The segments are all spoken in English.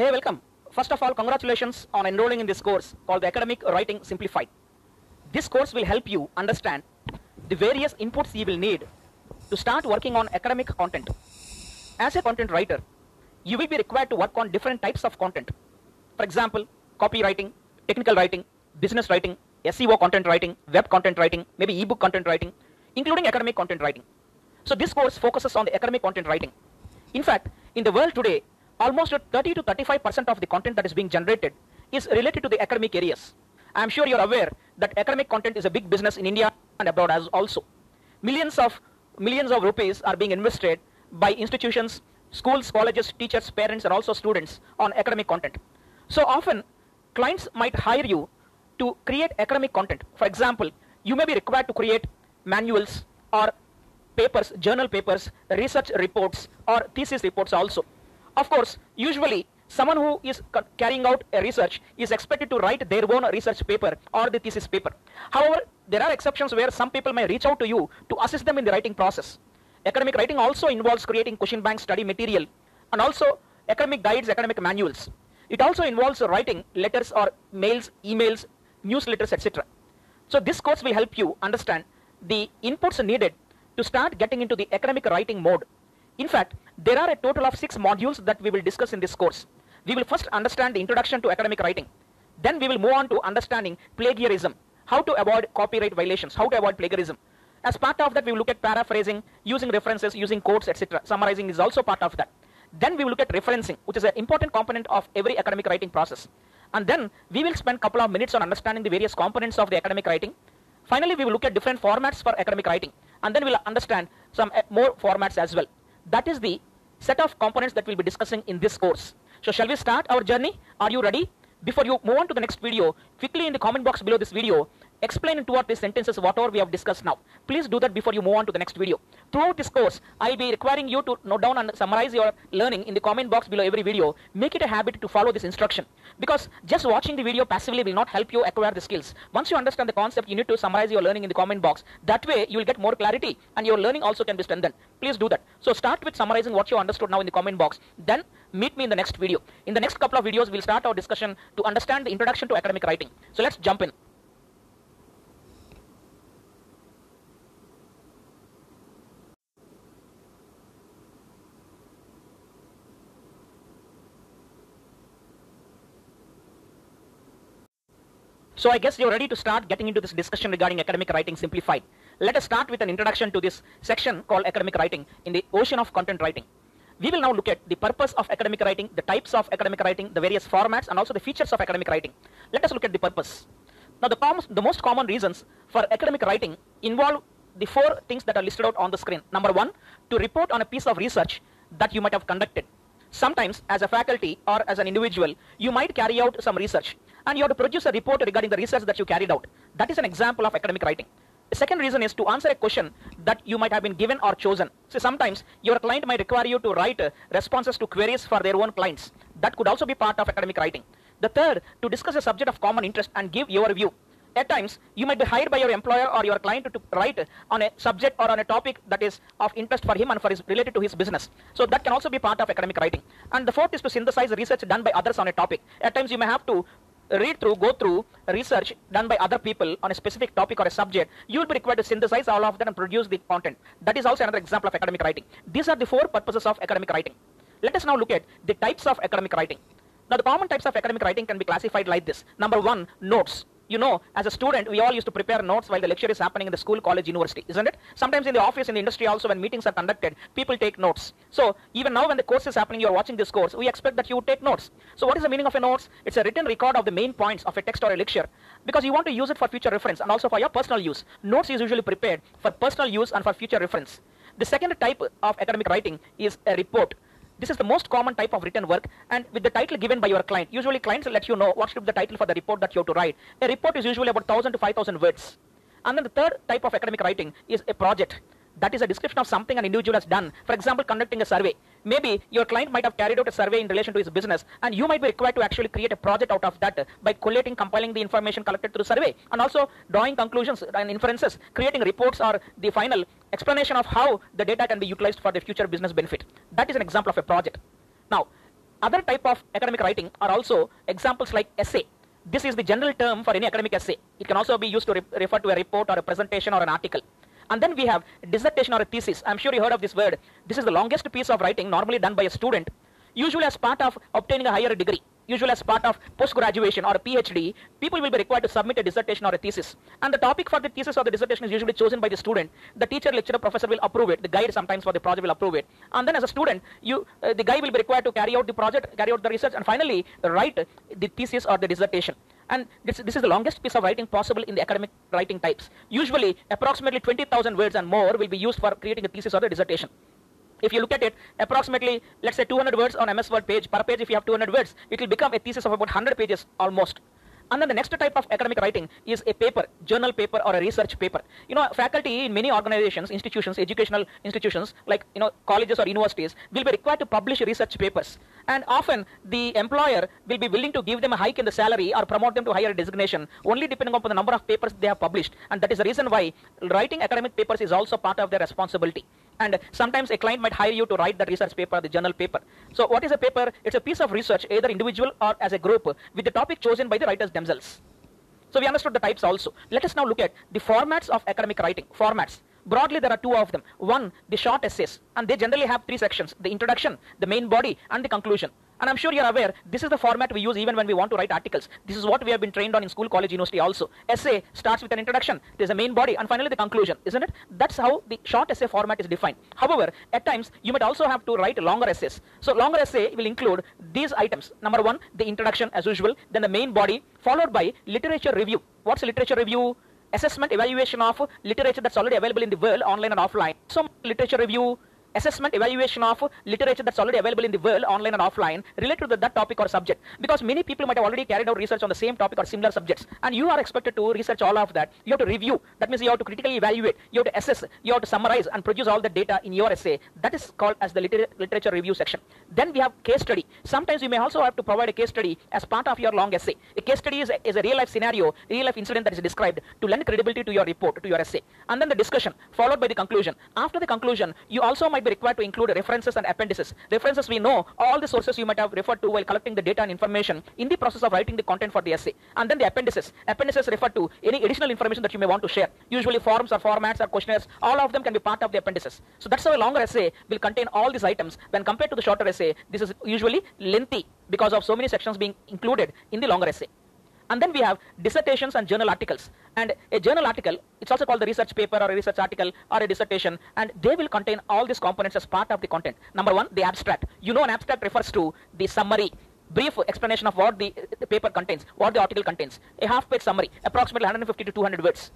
Hey, welcome. First of all, congratulations on enrolling in this course called the Academic Writing Simplified. This course will help you understand the various inputs you will need to start working on academic content. As a content writer, you will be required to work on different types of content. For example, copywriting, technical writing, business writing, SEO content writing, web content writing, maybe ebook content writing, including academic content writing. So this course focuses on the academic content writing. In fact, in the world today, almost 30 to 35% of the content that is being generated is related to the academic areas. I am sure you're aware that academic content is a big business in India and abroad as also. Millions of millions of rupees are being invested by institutions, schools, colleges, teachers, parents, and also students on academic content. So often, clients might hire you to create academic content. For example, you may be required to create manuals or papers, journal papers, research reports, or thesis reports also. Of course, usually someone who is carrying out a research is expected to write their own research paper or the thesis paper. However, there are exceptions where some people may reach out to you to assist them in the writing process. Academic writing also involves creating question bank study material and also academic guides, academic manuals. It also involves writing letters or mails, emails, newsletters, etc. So this course will help you understand the inputs needed to start getting into the academic writing mode. In fact, there are a total of six modules that we will discuss in this course. We will first understand the introduction to academic writing. Then we will move on to understanding plagiarism, how to avoid copyright violations, how to avoid plagiarism. As part of that, we will look at paraphrasing, using references, using quotes, etc. Summarizing is also part of that. Then we will look at referencing, which is an important component of every academic writing process. And then we will spend a couple of minutes on understanding the various components of the academic writing. Finally, we will look at different formats for academic writing. And then we'll understand some uh, more formats as well. That is the set of components that we'll be discussing in this course. So shall we start our journey? Are you ready? Before you move on to the next video, quickly in the comment box below this video, explain in two or three sentences whatever we have discussed now. Please do that before you move on to the next video. Throughout this course, I'll be requiring you to note down and summarize your learning in the comment box below every video. Make it a habit to follow this instruction. Because just watching the video passively will not help you acquire the skills. Once you understand the concept, you need to summarize your learning in the comment box. That way, you will get more clarity and your learning also can be strengthened. Please do that. So start with summarizing what you understood now in the comment box. Then meet me in the next video. In the next couple of videos, we'll start our discussion to understand the introduction to academic writing. So let's jump in. So I guess you're ready to start getting into this discussion regarding academic writing simplified. Let us start with an introduction to this section called academic writing in the ocean of content writing. We will now look at the purpose of academic writing, the types of academic writing, the various formats, and also the features of academic writing. Let us look at the purpose. Now, the, com- the most common reasons for academic writing involve the four things that are listed out on the screen. Number one, to report on a piece of research that you might have conducted. Sometimes, as a faculty or as an individual, you might carry out some research and you have to produce a report regarding the research that you carried out. That is an example of academic writing. The second reason is to answer a question that you might have been given or chosen. So sometimes your client might require you to write uh, responses to queries for their own clients. That could also be part of academic writing. The third, to discuss a subject of common interest and give your view. At times, you might be hired by your employer or your client to, to write on a subject or on a topic that is of interest for him and for his related to his business. So that can also be part of academic writing. And the fourth is to synthesize research done by others on a topic. At times, you may have to read through, go through research done by other people on a specific topic or a subject, you will be required to synthesize all of that and produce the content. That is also another example of academic writing. These are the four purposes of academic writing. Let us now look at the types of academic writing. Now, the common types of academic writing can be classified like this. Number one, notes. You know, as a student, we all used to prepare notes while the lecture is happening in the school, college, university, isn't it? Sometimes in the office, in the industry also, when meetings are conducted, people take notes. So, even now when the course is happening, you're watching this course, we expect that you take notes. So, what is the meaning of a notes? It's a written record of the main points of a text or a lecture because you want to use it for future reference and also for your personal use. Notes is usually prepared for personal use and for future reference. The second type of academic writing is a report. This is the most common type of written work and with the title given by your client. Usually clients will let you know what should be the title for the report that you have to write. A report is usually about 1000 to 5000 words. And then the third type of academic writing is a project. That is a description of something an individual has done. For example, conducting a survey. Maybe your client might have carried out a survey in relation to his business and you might be required to actually create a project out of that by collating, compiling the information collected through survey and also drawing conclusions and inferences, creating reports or the final explanation of how the data can be utilized for the future business benefit. That is an example of a project. Now, Other type of academic writing are also examples like essay. This is the general term for any academic essay. It can also be used to re- refer to a report or a presentation or an article. And then we have dissertation or a thesis. I'm sure you heard of this word. This is the longest piece of writing normally done by a student, usually as part of obtaining a higher degree. Usually as part of post-graduation or a PhD, people will be required to submit a dissertation or a thesis. And the topic for the thesis or the dissertation is usually chosen by the student. The teacher, lecturer, professor will approve it. The guide sometimes for the project will approve it. And then as a student, you, uh, the guy will be required to carry out the project, carry out the research, and finally write the thesis or the dissertation. And this, this is the longest piece of writing possible in the academic writing types. Usually, approximately 20,000 words and more will be used for creating a thesis or a dissertation. If you look at it, approximately, let's say 200 words on MS Word page, per page if you have 200 words, it will become a thesis of about 100 pages almost. And then the next type of academic writing is a paper, journal paper or a research paper. You know, faculty in many organizations, institutions, educational institutions like, you know, colleges or universities will be required to publish research papers. And often the employer will be willing to give them a hike in the salary or promote them to higher designation only depending upon the number of papers they have published. And that is the reason why writing academic papers is also part of their responsibility. And sometimes a client might hire you to write the research paper, the journal paper. So what is a paper? It's a piece of research, either individual or as a group, with the topic chosen by the writers themselves. So we understood the types also. Let us now look at the formats of academic writing. Formats. Broadly, there are two of them. One, the short essays, and they generally have three sections, the introduction, the main body, and the conclusion. And I'm sure you're aware, this is the format we use even when we want to write articles. This is what we have been trained on in school, college, university also. Essay starts with an introduction, there's a main body, and finally the conclusion, isn't it? That's how the short essay format is defined. However, at times, you might also have to write longer essays. So longer essay will include these items. Number one, the introduction as usual, then the main body, followed by literature review. What's literature review? Assessment, evaluation of literature that's already available in the world, online and offline. So literature review, assessment evaluation of literature that's already available in the world online and offline related to that topic or subject. Because many people might have already carried out research on the same topic or similar subjects. And you are expected to research all of that. You have to review. That means you have to critically evaluate. You have to assess. You have to summarize and produce all the data in your essay. That is called as the liter- literature review section. Then we have case study. Sometimes you may also have to provide a case study as part of your long essay. A case study is a, is a real life scenario real life incident that is described to lend credibility to your report to your essay. And then the discussion followed by the conclusion. After the conclusion you also might be required to include references and appendices. References we know all the sources you might have referred to while collecting the data and information in the process of writing the content for the essay. And then the appendices. Appendices refer to any additional information that you may want to share. Usually forms or formats or questionnaires, all of them can be part of the appendices. So that's how a longer essay will contain all these items. When compared to the shorter essay, this is usually lengthy because of so many sections being included in the longer essay. And then we have dissertations and journal articles. And a journal article, it's also called the research paper or a research article or a dissertation, and they will contain all these components as part of the content. Number one, the abstract. You know, an abstract refers to the summary, brief explanation of what the, the paper contains, what the article contains. A half page summary, approximately 150 to 200 words.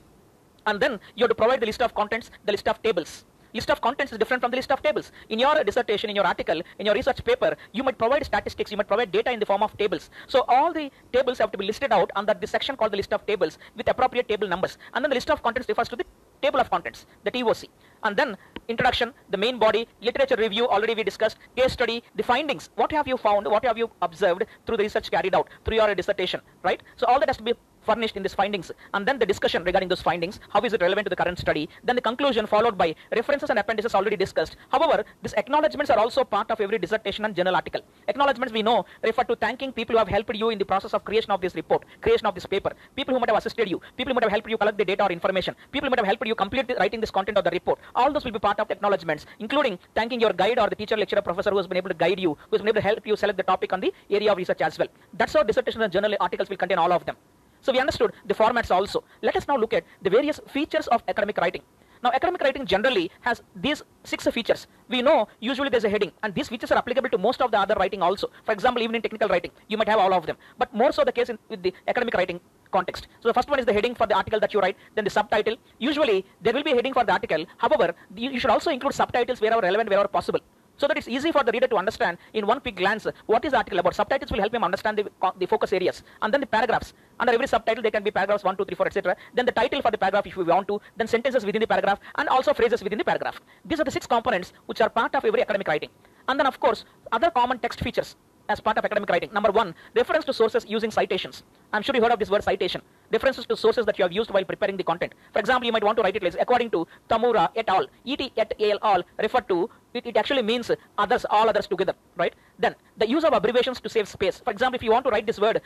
And then you have to provide the list of contents, the list of tables. List of contents is different from the list of tables. In your dissertation, in your article, in your research paper, you might provide statistics, you might provide data in the form of tables. So all the tables have to be listed out under the section called the list of tables with appropriate table numbers. And then the list of contents refers to the table of contents, the TOC. And then introduction, the main body, literature review, already we discussed, case study, the findings. What have you found? What have you observed through the research carried out, through your dissertation, right? So all that has to be furnished in these findings and then the discussion regarding those findings how is it relevant to the current study then the conclusion followed by references and appendices already discussed. However these acknowledgements are also part of every dissertation and journal article. Acknowledgements we know refer to thanking people who have helped you in the process of creation of this report creation of this paper people who might have assisted you people who might have helped you collect the data or information people who might have helped you complete the, writing this content of the report. All those will be part of acknowledgements including thanking your guide or the teacher lecturer professor who has been able to guide you who has been able to help you select the topic on the area of research as well. That's how dissertation and journal articles will contain all of them so we understood the formats also. Let us now look at the various features of academic writing. Now academic writing generally has these six features. We know usually there's a heading and these features are applicable to most of the other writing also. For example, even in technical writing, you might have all of them. But more so the case in, with the academic writing context. So the first one is the heading for the article that you write, then the subtitle. Usually there will be a heading for the article. However, you should also include subtitles wherever relevant, wherever possible so that it's easy for the reader to understand in one quick glance what is the article about. Subtitles will help him understand the, uh, the focus areas. And then the paragraphs. Under every subtitle, there can be paragraphs 1, 2, 3, 4, etc. Then the title for the paragraph if we want to, then sentences within the paragraph, and also phrases within the paragraph. These are the six components which are part of every academic writing. And then, of course, other common text features as part of academic writing. Number one, reference to sources using citations. I'm sure you heard of this word citation. References to sources that you have used while preparing the content. For example, you might want to write it like according to Tamura et al. Et et al. all refer to it, it actually means others, all others together, right? Then the use of abbreviations to save space. For example, if you want to write this word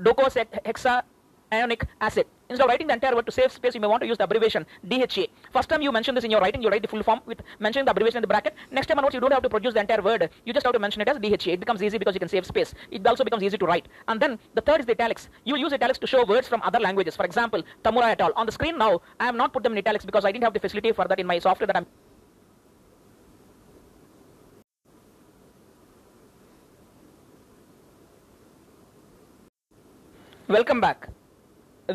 docosahexa ionic acid. Instead of writing the entire word to save space, you may want to use the abbreviation DHA. First time you mention this in your writing, you write the full form with mentioning the abbreviation in the bracket. Next time onwards, you don't have to produce the entire word. You just have to mention it as DHA. It becomes easy because you can save space. It also becomes easy to write. And then the third is the italics. You use italics to show words from other languages. For example, Tamura et al. On the screen now, I have not put them in italics because I didn't have the facility for that in my software that I'm Welcome back.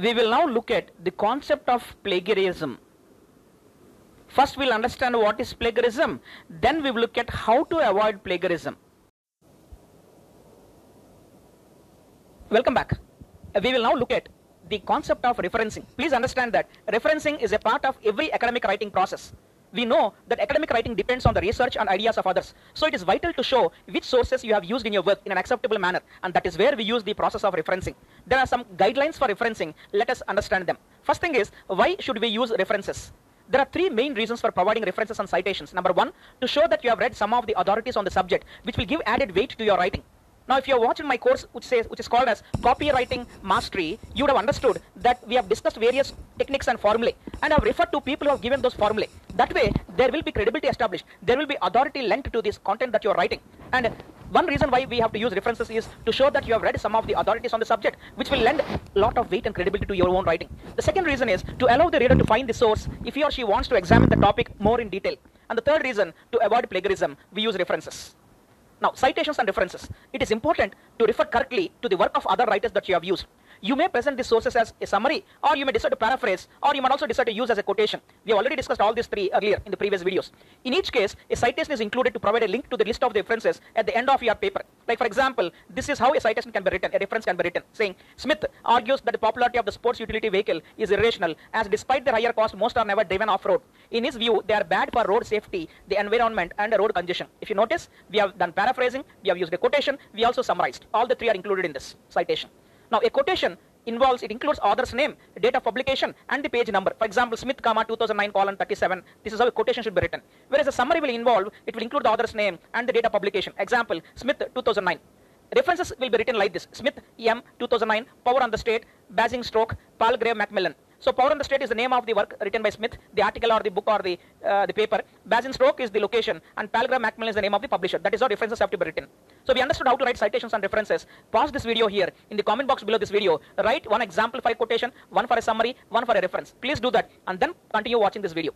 We will now look at the concept of plagiarism. First, we'll understand what is plagiarism, then we will look at how to avoid plagiarism. Welcome back. Uh, we will now look at the concept of referencing. Please understand that referencing is a part of every academic writing process we know that academic writing depends on the research and ideas of others. So it is vital to show which sources you have used in your work in an acceptable manner. And that is where we use the process of referencing. There are some guidelines for referencing. Let us understand them. First thing is, why should we use references? There are three main reasons for providing references and citations. Number one, to show that you have read some of the authorities on the subject, which will give added weight to your writing. Now, if you are watching my course, which says, which is called as copywriting mastery, you would have understood that we have discussed various techniques and formulae, and I've referred to people who have given those formulae. That way, there will be credibility established. There will be authority lent to this content that you are writing. And one reason why we have to use references is to show that you have read some of the authorities on the subject, which will lend a lot of weight and credibility to your own writing. The second reason is to allow the reader to find the source if he or she wants to examine the topic more in detail. And the third reason, to avoid plagiarism, we use references. Now, citations and references. It is important to refer correctly to the work of other writers that you have used. You may present these sources as a summary, or you may decide to paraphrase, or you might also decide to use as a quotation. We have already discussed all these three earlier in the previous videos. In each case, a citation is included to provide a link to the list of the references at the end of your paper. Like, for example, this is how a citation can be written, a reference can be written, saying, Smith argues that the popularity of the sports utility vehicle is irrational, as despite their higher cost, most are never driven off-road. In his view, they are bad for road safety, the environment, and road congestion. If you notice, we have done paraphrasing, we have used a quotation, we also summarized. All the three are included in this citation. Now, a quotation involves, it includes author's name, date of publication, and the page number. For example, Smith, comma, 2009, colon 37. This is how a quotation should be written. Whereas a summary will involve, it will include the author's name and the date of publication. Example, Smith, 2009. References will be written like this. Smith, M, 2009, Power on the State, Basingstoke, Palgrave Macmillan. So Power on the State is the name of the work written by Smith, the article or the book or the, uh, the paper. Basingstoke is the location and Palgrave Macmillan is the name of the publisher. That is how references have to be written. So we understood how to write citations and references. Pause this video here. In the comment box below this video, write one example for a quotation, one for a summary, one for a reference. Please do that and then continue watching this video.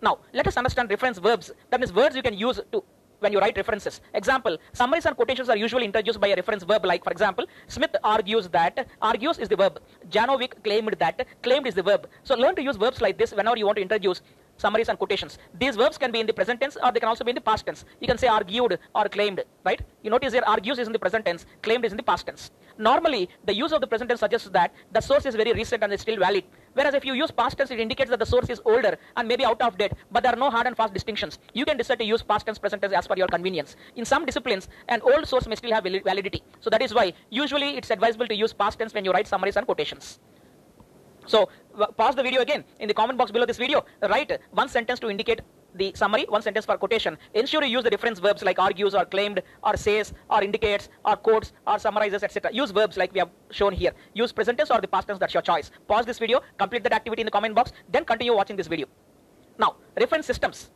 Now, let us understand reference verbs. That means words you can use to when you write references. Example, summaries and quotations are usually introduced by a reference verb like, for example, Smith argues that, argues is the verb. Janovic claimed that, claimed is the verb. So learn to use verbs like this whenever you want to introduce summaries and quotations. These verbs can be in the present tense or they can also be in the past tense. You can say argued or claimed, right? You notice here argues is in the present tense, claimed is in the past tense. Normally, the use of the present tense suggests that the source is very recent and is still valid. Whereas if you use past tense, it indicates that the source is older and maybe out of date, but there are no hard and fast distinctions. You can decide to use past tense, present tense as per your convenience. In some disciplines, an old source may still have validity. So that is why usually it's advisable to use past tense when you write summaries and quotations. So pause the video again. In the comment box below this video, write one sentence to indicate the summary, one sentence for quotation. Ensure you use the reference verbs like argues or claimed or says or indicates or quotes or summarizes, etc. Use verbs like we have shown here. Use present tense or the past tense, that's your choice. Pause this video, complete that activity in the comment box, then continue watching this video. Now, reference systems.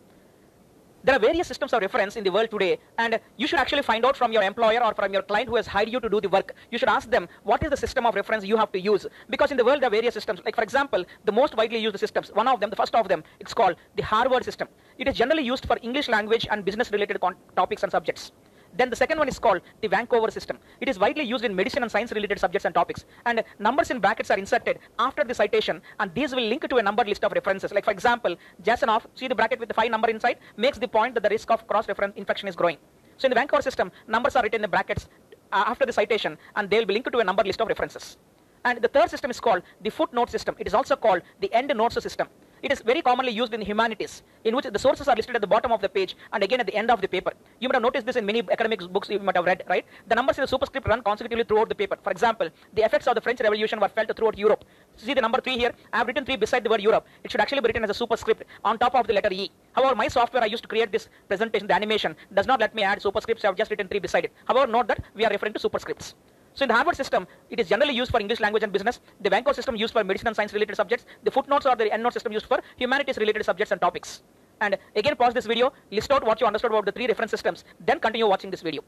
There are various systems of reference in the world today, and you should actually find out from your employer or from your client who has hired you to do the work. You should ask them what is the system of reference you have to use. Because in the world, there are various systems. Like, for example, the most widely used systems, one of them, the first of them, it's called the Harvard system. It is generally used for English language and business related topics and subjects. Then the second one is called the Vancouver system. It is widely used in medicine and science related subjects and topics. And numbers in brackets are inserted after the citation and these will link to a numbered list of references. Like for example, Jasanoff, see the bracket with the five number inside, makes the point that the risk of cross-reference infection is growing. So in the Vancouver system, numbers are written in the brackets uh, after the citation and they will be linked to a numbered list of references. And the third system is called the footnote system. It is also called the end notes system. It is very commonly used in humanities, in which the sources are listed at the bottom of the page and again at the end of the paper. You might have noticed this in many academic books you might have read, right? The numbers in the superscript run consecutively throughout the paper. For example, the effects of the French Revolution were felt throughout Europe. See the number 3 here? I have written 3 beside the word Europe. It should actually be written as a superscript on top of the letter E. However, my software I used to create this presentation, the animation, does not let me add superscripts. I have just written 3 beside it. However, note that we are referring to superscripts. So in the Harvard system, it is generally used for English language and business. The Vancouver system used for medicine and science related subjects. The footnotes or the endnote system used for humanities related subjects and topics. And again, pause this video, list out what you understood about the three reference systems, then continue watching this video.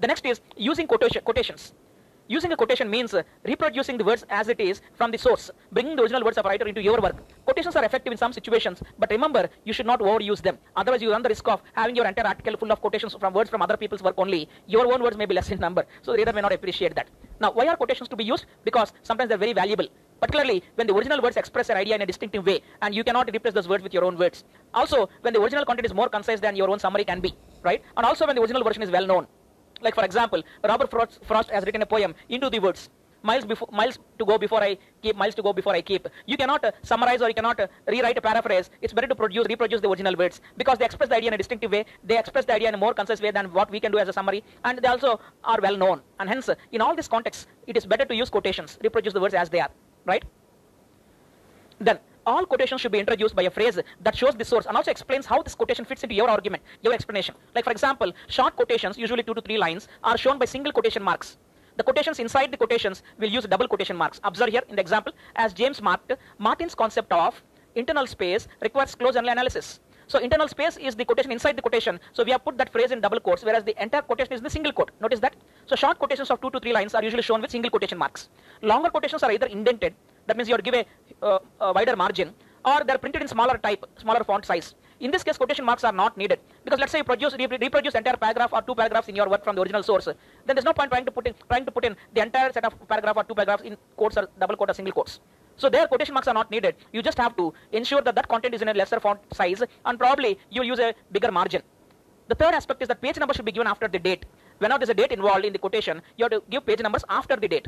The next is using quotation, quotations. Using a quotation means uh, reproducing the words as it is from the source, bringing the original words of a writer into your work. Quotations are effective in some situations, but remember, you should not overuse them. Otherwise, you run the risk of having your entire article full of quotations from words from other people's work only. Your own words may be less in number, so the reader may not appreciate that. Now, why are quotations to be used? Because sometimes they're very valuable. Particularly when the original words express an idea in a distinctive way, and you cannot replace those words with your own words. Also, when the original content is more concise than your own summary can be, right? And also when the original version is well known. Like for example, Robert Frost, Frost has written a poem into the words. Miles before, miles to go before I keep, miles to go before I keep. You cannot uh, summarize or you cannot uh, rewrite a paraphrase. It's better to produce, reproduce the original words because they express the idea in a distinctive way. They express the idea in a more concise way than what we can do as a summary, and they also are well known. And hence, uh, in all this context, it is better to use quotations, reproduce the words as they are, right? Then all quotations should be introduced by a phrase that shows the source and also explains how this quotation fits into your argument, your explanation. Like for example, short quotations, usually two to three lines, are shown by single quotation marks. The quotations inside the quotations will use double quotation marks. Observe here in the example, as James marked, Martin's concept of internal space requires close analysis. So internal space is the quotation inside the quotation. So we have put that phrase in double quotes, whereas the entire quotation is in the single quote. Notice that. So short quotations of two to three lines are usually shown with single quotation marks. Longer quotations are either indented, that means you have to give a, uh, wider margin, or they're printed in smaller type, smaller font size. In this case, quotation marks are not needed because let's say you produce reproduce entire paragraph or two paragraphs in your work from the original source. Then there's no point trying to put in trying to put in the entire set of paragraph or two paragraphs in quotes or double quote or single quotes. So there quotation marks are not needed. You just have to ensure that that content is in a lesser font size and probably you use a bigger margin. The third aspect is that page number should be given after the date. Whenever there's a date involved in the quotation, you have to give page numbers after the date.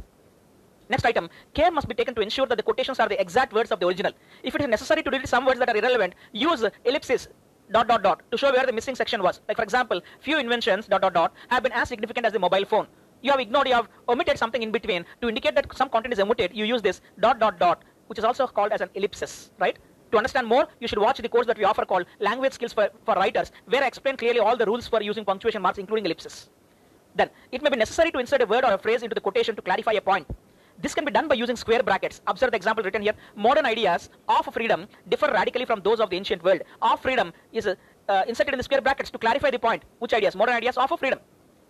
Next item, care must be taken to ensure that the quotations are the exact words of the original. If it is necessary to delete some words that are irrelevant, use ellipsis dot dot dot to show where the missing section was. Like for example, few inventions dot dot dot have been as significant as the mobile phone. You have ignored, you have omitted something in between to indicate that some content is omitted. You use this dot dot dot, which is also called as an ellipsis, right? To understand more, you should watch the course that we offer called Language Skills for, for Writers, where I explain clearly all the rules for using punctuation marks, including ellipsis. Then, it may be necessary to insert a word or a phrase into the quotation to clarify a point. This can be done by using square brackets. Observe the example written here. Modern ideas of freedom differ radically from those of the ancient world. Of freedom is uh, inserted in the square brackets to clarify the point. Which ideas? Modern ideas of freedom.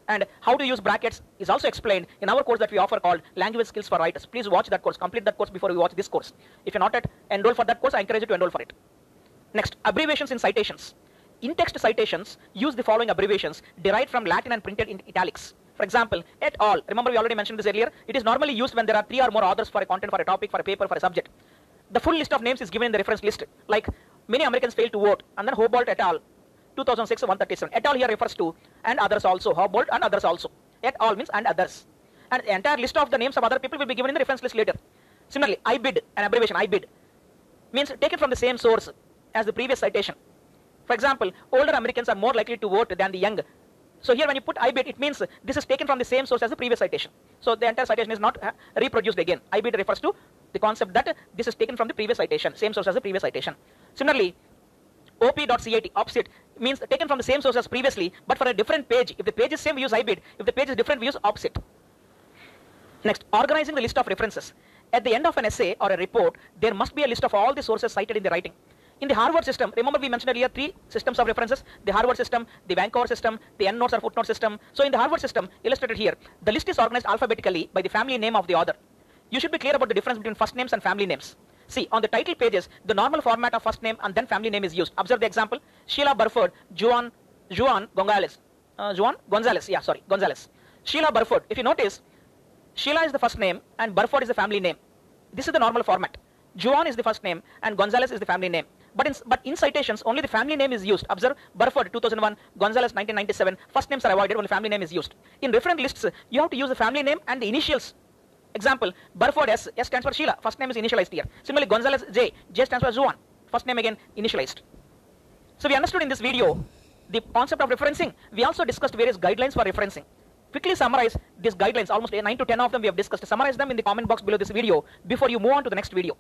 And how to use brackets is also explained in our course that we offer called Language Skills for Writers. Please watch that course. Complete that course before you watch this course. If you're not at enroll for that course, I encourage you to enroll for it. Next, abbreviations in citations. In-text citations use the following abbreviations derived from Latin and printed in italics. For example, et al. Remember we already mentioned this earlier. It is normally used when there are three or more authors for a content, for a topic, for a paper, for a subject. The full list of names is given in the reference list. Like many Americans failed to vote, and then Hobart et al. 2006 137. Et al. here refers to and others also. Hobart and others also. Et al. means and others. And the entire list of the names of other people will be given in the reference list later. Similarly, ibid, an abbreviation, ibid, means taken from the same source as the previous citation. For example, older Americans are more likely to vote than the young. So here when you put ibid, it means this is taken from the same source as the previous citation. So the entire citation is not uh, reproduced again. ibid refers to the concept that uh, this is taken from the previous citation, same source as the previous citation. Similarly, op.cit, opposite, means taken from the same source as previously, but for a different page. If the page is same, we use ibid. If the page is different, we use opposite. Next, organizing the list of references. At the end of an essay or a report, there must be a list of all the sources cited in the writing. In the Harvard system, remember we mentioned earlier three systems of references, the Harvard system, the Vancouver system, the endnotes or footnote system. So in the Harvard system, illustrated here, the list is organized alphabetically by the family name of the author. You should be clear about the difference between first names and family names. See, on the title pages, the normal format of first name and then family name is used. Observe the example. Sheila Burford, Juan, Juan Gonzalez. Uh, Juan Gonzalez, yeah, sorry, Gonzalez. Sheila Burford. If you notice, Sheila is the first name and Burford is the family name. This is the normal format. Juan is the first name and Gonzalez is the family name. But in, but in citations, only the family name is used. Observe Burford 2001, Gonzalez 1997. First names are avoided, only family name is used. In reference lists, you have to use the family name and the initials. Example, Burford S, S stands for Sheila. First name is initialized here. Similarly, Gonzalez J, J stands for Juan. first name again initialized. So we understood in this video the concept of referencing. We also discussed various guidelines for referencing. Quickly summarize these guidelines, almost 9 to 10 of them we have discussed. Summarize them in the comment box below this video before you move on to the next video.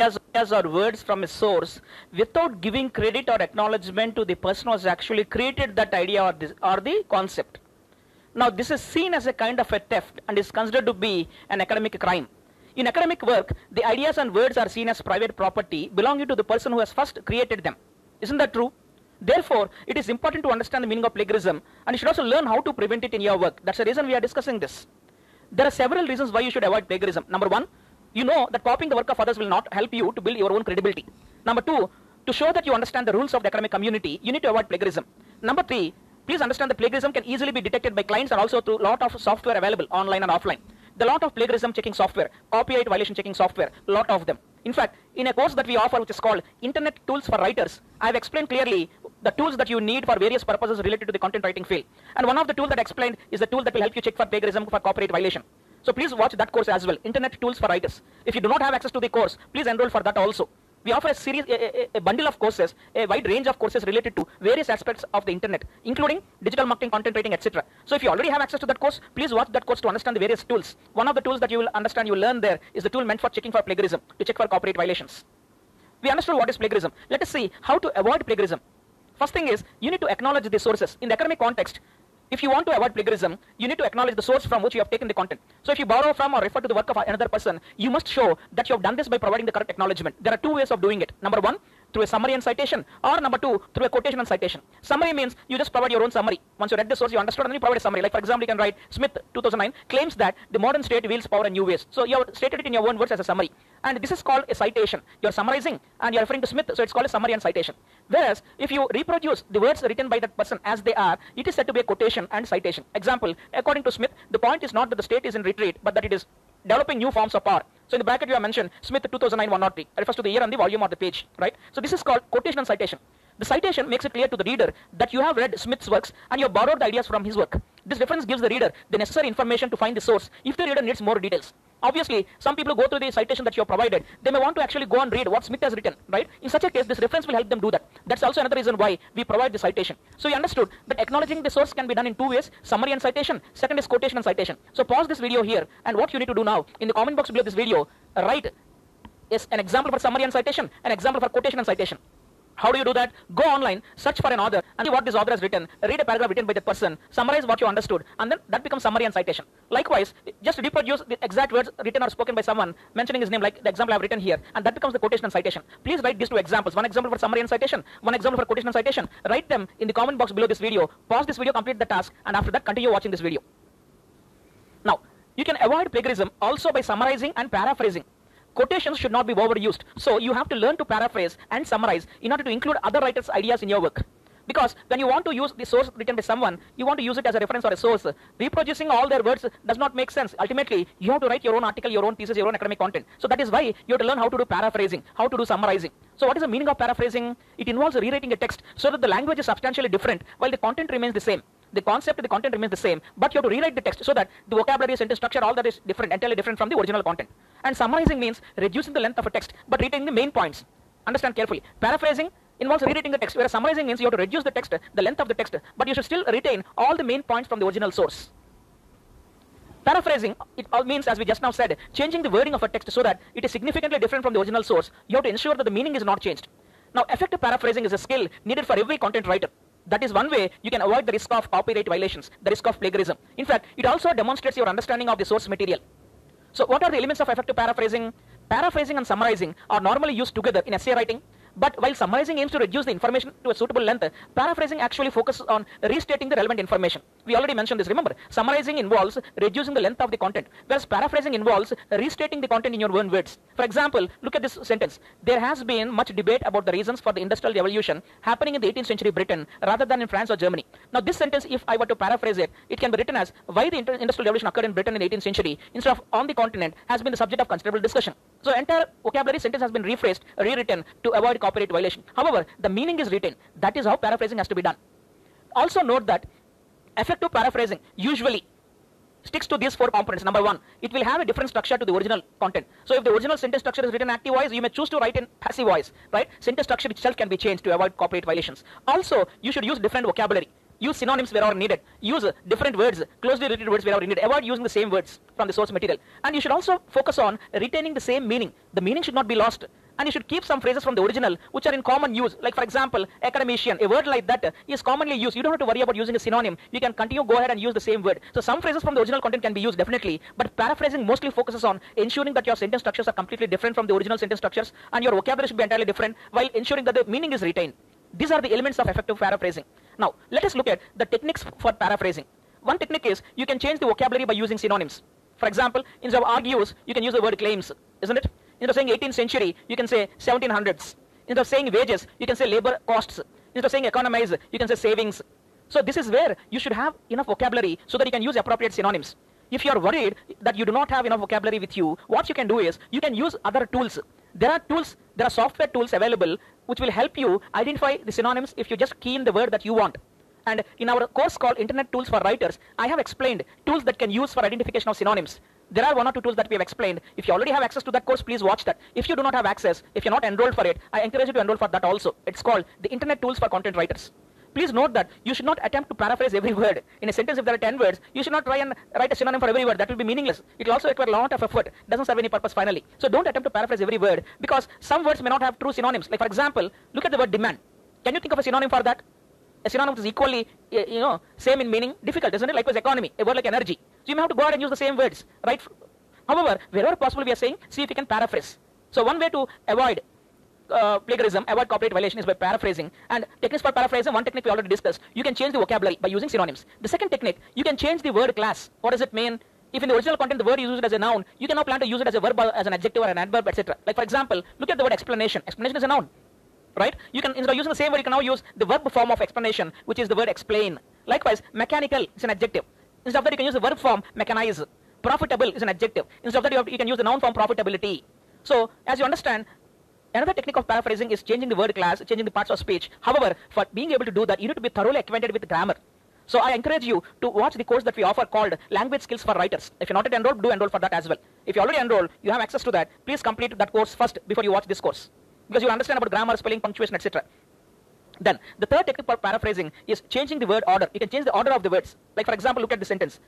As, or words from a source without giving credit or acknowledgement to the person who has actually created that idea or, this, or the concept. Now, this is seen as a kind of a theft and is considered to be an academic crime. In academic work, the ideas and words are seen as private property belonging to the person who has first created them. Isn't that true? Therefore, it is important to understand the meaning of plagiarism and you should also learn how to prevent it in your work. That's the reason we are discussing this. There are several reasons why you should avoid plagiarism. Number one, you know that copying the work of others will not help you to build your own credibility. Number two, to show that you understand the rules of the academic community, you need to avoid plagiarism. Number three, please understand that plagiarism can easily be detected by clients and also through a lot of software available online and offline. The lot of plagiarism checking software, copyright violation checking software, lot of them. In fact, in a course that we offer which is called Internet Tools for Writers, I have explained clearly the tools that you need for various purposes related to the content writing field. And one of the tools that I explained is the tool that will help you check for plagiarism for copyright violation. So please watch that course as well, Internet Tools for Writers. If you do not have access to the course, please enroll for that also. We offer a series, a, a, a, bundle of courses, a wide range of courses related to various aspects of the internet, including digital marketing, content writing, etc. So if you already have access to that course, please watch that course to understand the various tools. One of the tools that you will understand, you will learn there is the tool meant for checking for plagiarism, to check for copyright violations. We understood what is plagiarism. Let us see how to avoid plagiarism. First thing is, you need to acknowledge the sources. In the academic context, if you want to avoid plagiarism, you need to acknowledge the source from which you have taken the content. So if you borrow from or refer to the work of another person, you must show that you have done this by providing the correct acknowledgement. There are two ways of doing it. Number one, through a summary and citation, or number two, through a quotation and citation. Summary means you just provide your own summary. Once you read the source, you understood, and then you provide a summary. Like for example, you can write Smith 2009 claims that the modern state wields power in new ways. So you have stated it in your own words as a summary. And this is called a citation. You're summarizing and you're referring to Smith, so it's called a summary and citation. Whereas, if you reproduce the words written by that person as they are, it is said to be a quotation and citation. Example, according to Smith, the point is not that the state is in retreat, but that it is developing new forms of power. So in the bracket you have mentioned Smith 2009 103. It refers to the year and the volume or the page, right? So this is called quotation and citation. The citation makes it clear to the reader that you have read Smith's works and you have borrowed the ideas from his work. This reference gives the reader the necessary information to find the source if the reader needs more details. Obviously, some people go through the citation that you have provided. They may want to actually go and read what Smith has written, right? In such a case, this reference will help them do that. That's also another reason why we provide the citation. So you understood that acknowledging the source can be done in two ways, summary and citation. Second is quotation and citation. So pause this video here and what you need to do now, in the comment box below this video, write is an example for summary and citation, an example for quotation and citation. How do you do that? Go online, search for an author, and see what this author has written. Read a paragraph written by that person, summarize what you understood, and then that becomes summary and citation. Likewise, just reproduce the exact words written or spoken by someone, mentioning his name, like the example I have written here, and that becomes the quotation and citation. Please write these two examples. One example for summary and citation, one example for quotation and citation. Write them in the comment box below this video. Pause this video, complete the task, and after that, continue watching this video. Now, you can avoid plagiarism also by summarizing and paraphrasing quotations should not be overused. So you have to learn to paraphrase and summarize in order to include other writers' ideas in your work. Because when you want to use the source written by someone, you want to use it as a reference or a source. Reproducing all their words does not make sense. Ultimately, you have to write your own article, your own thesis, your own academic content. So that is why you have to learn how to do paraphrasing, how to do summarizing. So what is the meaning of paraphrasing? It involves rewriting a text so that the language is substantially different while the content remains the same the concept, the content remains the same, but you have to rewrite the text so that the vocabulary, sentence structure, all that is different, entirely different from the original content. And summarizing means reducing the length of a text, but retaining the main points. Understand carefully. Paraphrasing involves rewriting the text, whereas summarizing means you have to reduce the text, the length of the text, but you should still retain all the main points from the original source. Paraphrasing, it all means, as we just now said, changing the wording of a text so that it is significantly different from the original source. You have to ensure that the meaning is not changed. Now, effective paraphrasing is a skill needed for every content writer. That is one way you can avoid the risk of copyright violations, the risk of plagiarism. In fact, it also demonstrates your understanding of the source material. So what are the elements of effective paraphrasing? Paraphrasing and summarizing are normally used together in essay writing, But while summarizing aims to reduce the information to a suitable length, paraphrasing actually focuses on restating the relevant information. We already mentioned this, remember? Summarizing involves reducing the length of the content, whereas paraphrasing involves restating the content in your own words. For example, look at this sentence. There has been much debate about the reasons for the industrial revolution happening in the 18th century Britain rather than in France or Germany. Now, this sentence, if I were to paraphrase it, it can be written as why the industrial revolution occurred in Britain in the 18th century instead of on the continent has been the subject of considerable discussion. So, entire vocabulary sentence has been rephrased, rewritten to avoid copyright violation. However, the meaning is retained. That is how paraphrasing has to be done. Also note that effective paraphrasing usually sticks to these four components. Number one, it will have a different structure to the original content. So if the original sentence structure is written active voice, you may choose to write in passive voice, right? Sentence structure itself can be changed to avoid copyright violations. Also, you should use different vocabulary. Use synonyms wherever needed. Use different words, closely related words wherever needed. Avoid using the same words from the source material. And you should also focus on retaining the same meaning. The meaning should not be lost and you should keep some phrases from the original which are in common use. Like for example, academician, a word like that is commonly used. You don't have to worry about using a synonym. You can continue, go ahead and use the same word. So some phrases from the original content can be used definitely, but paraphrasing mostly focuses on ensuring that your sentence structures are completely different from the original sentence structures and your vocabulary should be entirely different while ensuring that the meaning is retained. These are the elements of effective paraphrasing. Now, let us look at the techniques for paraphrasing. One technique is you can change the vocabulary by using synonyms. For example, instead of argues, you can use the word claims, isn't it? Instead of saying 18th century, you can say 1700s. Instead of saying wages, you can say labor costs. Instead of saying economize, you can say savings. So this is where you should have enough vocabulary so that you can use appropriate synonyms. If you are worried that you do not have enough vocabulary with you, what you can do is you can use other tools. There are tools, there are software tools available which will help you identify the synonyms if you just key in the word that you want. And in our course called Internet Tools for Writers, I have explained tools that can use for identification of synonyms. There are one or two tools that we have explained. If you already have access to that course, please watch that. If you do not have access, if you're not enrolled for it, I encourage you to enroll for that also. It's called the Internet Tools for Content Writers. Please note that you should not attempt to paraphrase every word. In a sentence, if there are 10 words, you should not try and write a synonym for every word. That will be meaningless. It will also require a lot of effort. Doesn't serve any purpose finally. So don't attempt to paraphrase every word because some words may not have true synonyms. Like for example, look at the word demand. Can you think of a synonym for that? A synonym is equally, you know, same in meaning, difficult, isn't it? Likewise, economy, a word like energy. So you may have to go out and use the same words, right? However, wherever possible, we are saying, see if you can paraphrase. So one way to avoid uh, plagiarism, avoid copyright violation is by paraphrasing. And techniques for paraphrasing, one technique we already discussed. You can change the vocabulary by using synonyms. The second technique, you can change the word class. What does it mean? If in the original content the word is used as a noun, you can now plan to use it as a verb, as an adjective or an adverb, etc. Like for example, look at the word explanation. Explanation is a noun, right? You can instead of using the same word, you can now use the verb form of explanation, which is the word explain. Likewise, mechanical is an adjective. Instead of that, you can use the verb form mechanize. Profitable is an adjective. Instead of that, you, have, you can use the noun form profitability. So, as you understand, Another technique of paraphrasing is changing the word class, changing the parts of speech. However, for being able to do that, you need to be thoroughly acquainted with grammar. So I encourage you to watch the course that we offer called Language Skills for Writers. If you're not yet enrolled, do enroll for that as well. If you already enrolled, you have access to that. Please complete that course first before you watch this course. Because you understand about grammar, spelling, punctuation, etc. Then, the third technique for paraphrasing is changing the word order. You can change the order of the words. Like for example, look at the sentence.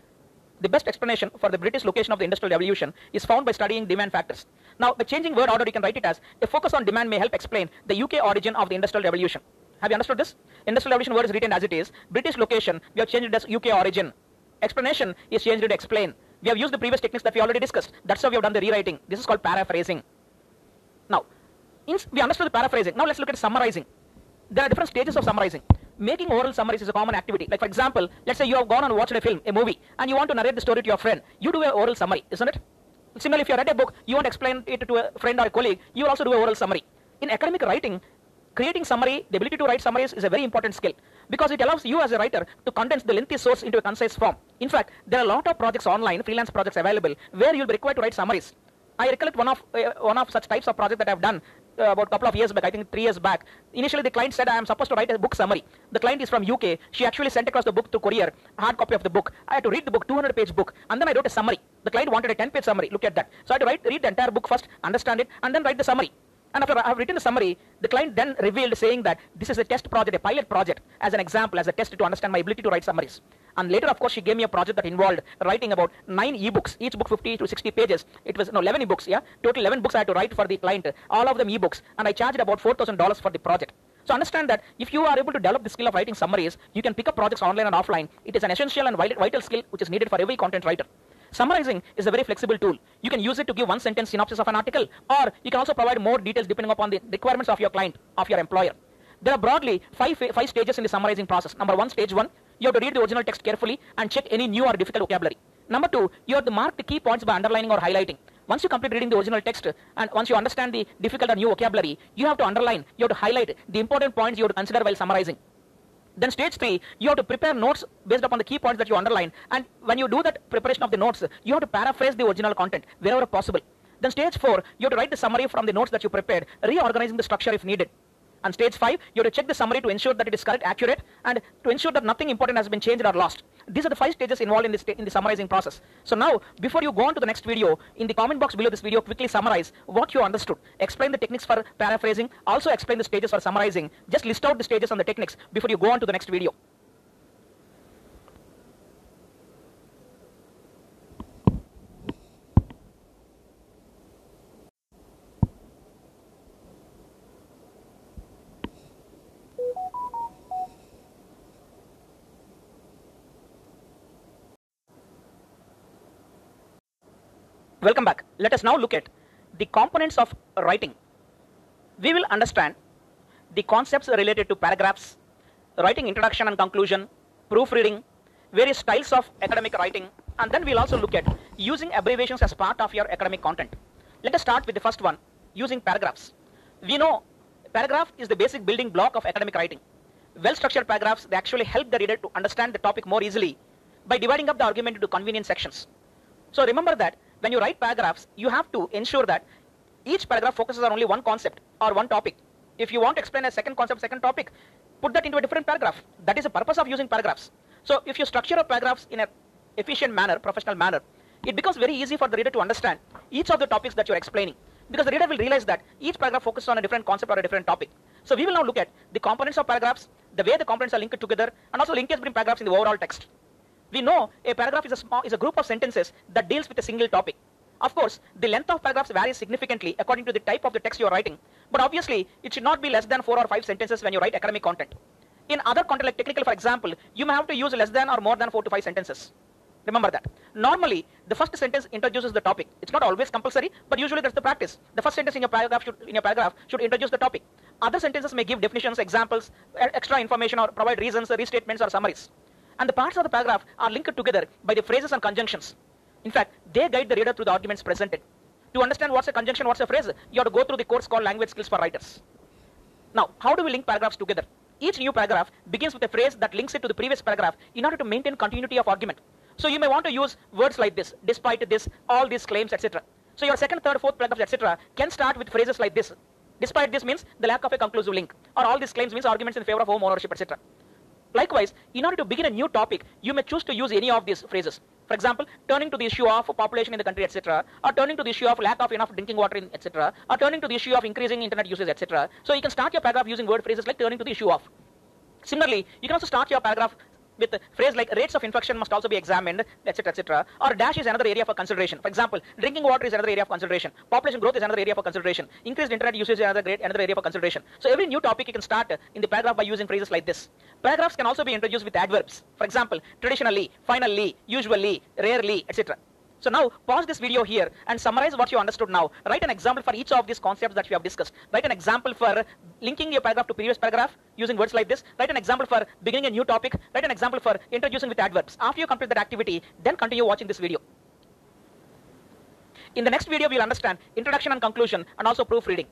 The best explanation for the British location of the Industrial Revolution is found by studying demand factors. Now, by changing word order, you can write it as a focus on demand may help explain the UK origin of the Industrial Revolution. Have you understood this? Industrial Revolution word is written as it is. British location, we have changed it as UK origin. Explanation is changed to explain. We have used the previous techniques that we already discussed. That's how we have done the rewriting. This is called paraphrasing. Now, we understood the paraphrasing. Now let's look at summarizing. There are different stages of summarizing making oral summaries is a common activity. Like for example, let's say you have gone and watched a film, a movie, and you want to narrate the story to your friend. You do an oral summary, isn't it? Similarly, if you read a book, you want to explain it to a friend or a colleague, you will also do an oral summary. In academic writing, creating summary, the ability to write summaries is a very important skill because it allows you as a writer to condense the lengthy source into a concise form. In fact, there are a lot of projects online, freelance projects available, where you'll be required to write summaries. I recollect one of uh, one of such types of project that I've done uh, about a couple of years back, I think three years back. Initially, the client said I am supposed to write a book summary. The client is from UK. She actually sent across the book to courier, a hard copy of the book. I had to read the book, 200 page book, and then I wrote a summary. The client wanted a 10 page summary. Look at that. So I had to write, read the entire book first, understand it, and then write the summary. And after I have written the summary, the client then revealed saying that this is a test project, a pilot project, as an example, as a test to understand my ability to write summaries. And later, of course, she gave me a project that involved writing about nine ebooks, each book 50 to 60 pages. It was no 11 ebooks, yeah. Total 11 books I had to write for the client, all of them ebooks, and I charged about $4,000 for the project. So understand that if you are able to develop the skill of writing summaries, you can pick up projects online and offline. It is an essential and vital skill which is needed for every content writer. Summarizing is a very flexible tool. You can use it to give one sentence synopsis of an article, or you can also provide more details depending upon the requirements of your client, of your employer. There are broadly five, five stages in the summarizing process. Number one, stage one, you have to read the original text carefully and check any new or difficult vocabulary. Number two, you have to mark the key points by underlining or highlighting. Once you complete reading the original text and once you understand the difficult or new vocabulary, you have to underline, you have to highlight the important points you have to consider while summarizing. Then stage three, you have to prepare notes based upon the key points that you underline. And when you do that preparation of the notes, you have to paraphrase the original content wherever possible. Then stage four, you have to write the summary from the notes that you prepared, reorganizing the structure if needed. And stage five, you have to check the summary to ensure that it is correct, accurate, and to ensure that nothing important has been changed or lost. These are the five stages involved in, this in the summarizing process. So now, before you go on to the next video, in the comment box below this video, quickly summarize what you understood. Explain the techniques for paraphrasing. Also explain the stages for summarizing. Just list out the stages and the techniques before you go on to the next video. Welcome back. Let us now look at the components of writing. We will understand the concepts related to paragraphs, writing introduction and conclusion, proofreading, various styles of academic writing, and then we'll also look at using abbreviations as part of your academic content. Let us start with the first one, using paragraphs. We know paragraph is the basic building block of academic writing. Well-structured paragraphs, they actually help the reader to understand the topic more easily by dividing up the argument into convenient sections. So remember that when you write paragraphs, you have to ensure that each paragraph focuses on only one concept or one topic. If you want to explain a second concept, second topic, put that into a different paragraph. That is the purpose of using paragraphs. So if you structure your paragraphs in an efficient manner, professional manner, it becomes very easy for the reader to understand each of the topics that you're explaining. Because the reader will realize that each paragraph focuses on a different concept or a different topic. So we will now look at the components of paragraphs, the way the components are linked together, and also linkage between paragraphs in the overall text. We know a paragraph is a, small, is a group of sentences that deals with a single topic. Of course, the length of paragraphs varies significantly according to the type of the text you are writing. But obviously, it should not be less than four or five sentences when you write academic content. In other content like technical, for example, you may have to use less than or more than four to five sentences. Remember that. Normally, the first sentence introduces the topic. It's not always compulsory, but usually that's the practice. The first sentence in your paragraph should, in your paragraph should introduce the topic. Other sentences may give definitions, examples, extra information, or provide reasons, restatements, or summaries. And the parts of the paragraph are linked together by the phrases and conjunctions. In fact, they guide the reader through the arguments presented. To understand what's a conjunction, what's a phrase, you have to go through the course called Language Skills for Writers. Now, how do we link paragraphs together? Each new paragraph begins with a phrase that links it to the previous paragraph in order to maintain continuity of argument. So you may want to use words like this, despite this, all these claims, etc. So your second, third, fourth paragraphs, etc. can start with phrases like this. Despite this means the lack of a conclusive link, or all these claims means arguments in favor of home ownership, etc. Likewise, in order to begin a new topic, you may choose to use any of these phrases. For example, turning to the issue of population in the country, etc., or turning to the issue of lack of enough drinking water, etc., or turning to the issue of increasing internet usage, etc. So you can start your paragraph using word phrases like turning to the issue of. Similarly, you can also start your paragraph with phrase like rates of infection must also be examined, etc., etc. Or dash is another area for consideration. For example, drinking water is another area of consideration. Population growth is another area for consideration. Increased internet usage is another, great, another area for consideration. So every new topic you can start in the paragraph by using phrases like this. Paragraphs can also be introduced with adverbs. For example, traditionally, finally, usually, rarely, etc. So now pause this video here and summarize what you understood now. Write an example for each of these concepts that we have discussed. Write an example for linking your paragraph to previous paragraph using words like this. Write an example for beginning a new topic. Write an example for introducing with adverbs. After you complete that activity, then continue watching this video. In the next video, we'll understand introduction and conclusion and also proofreading.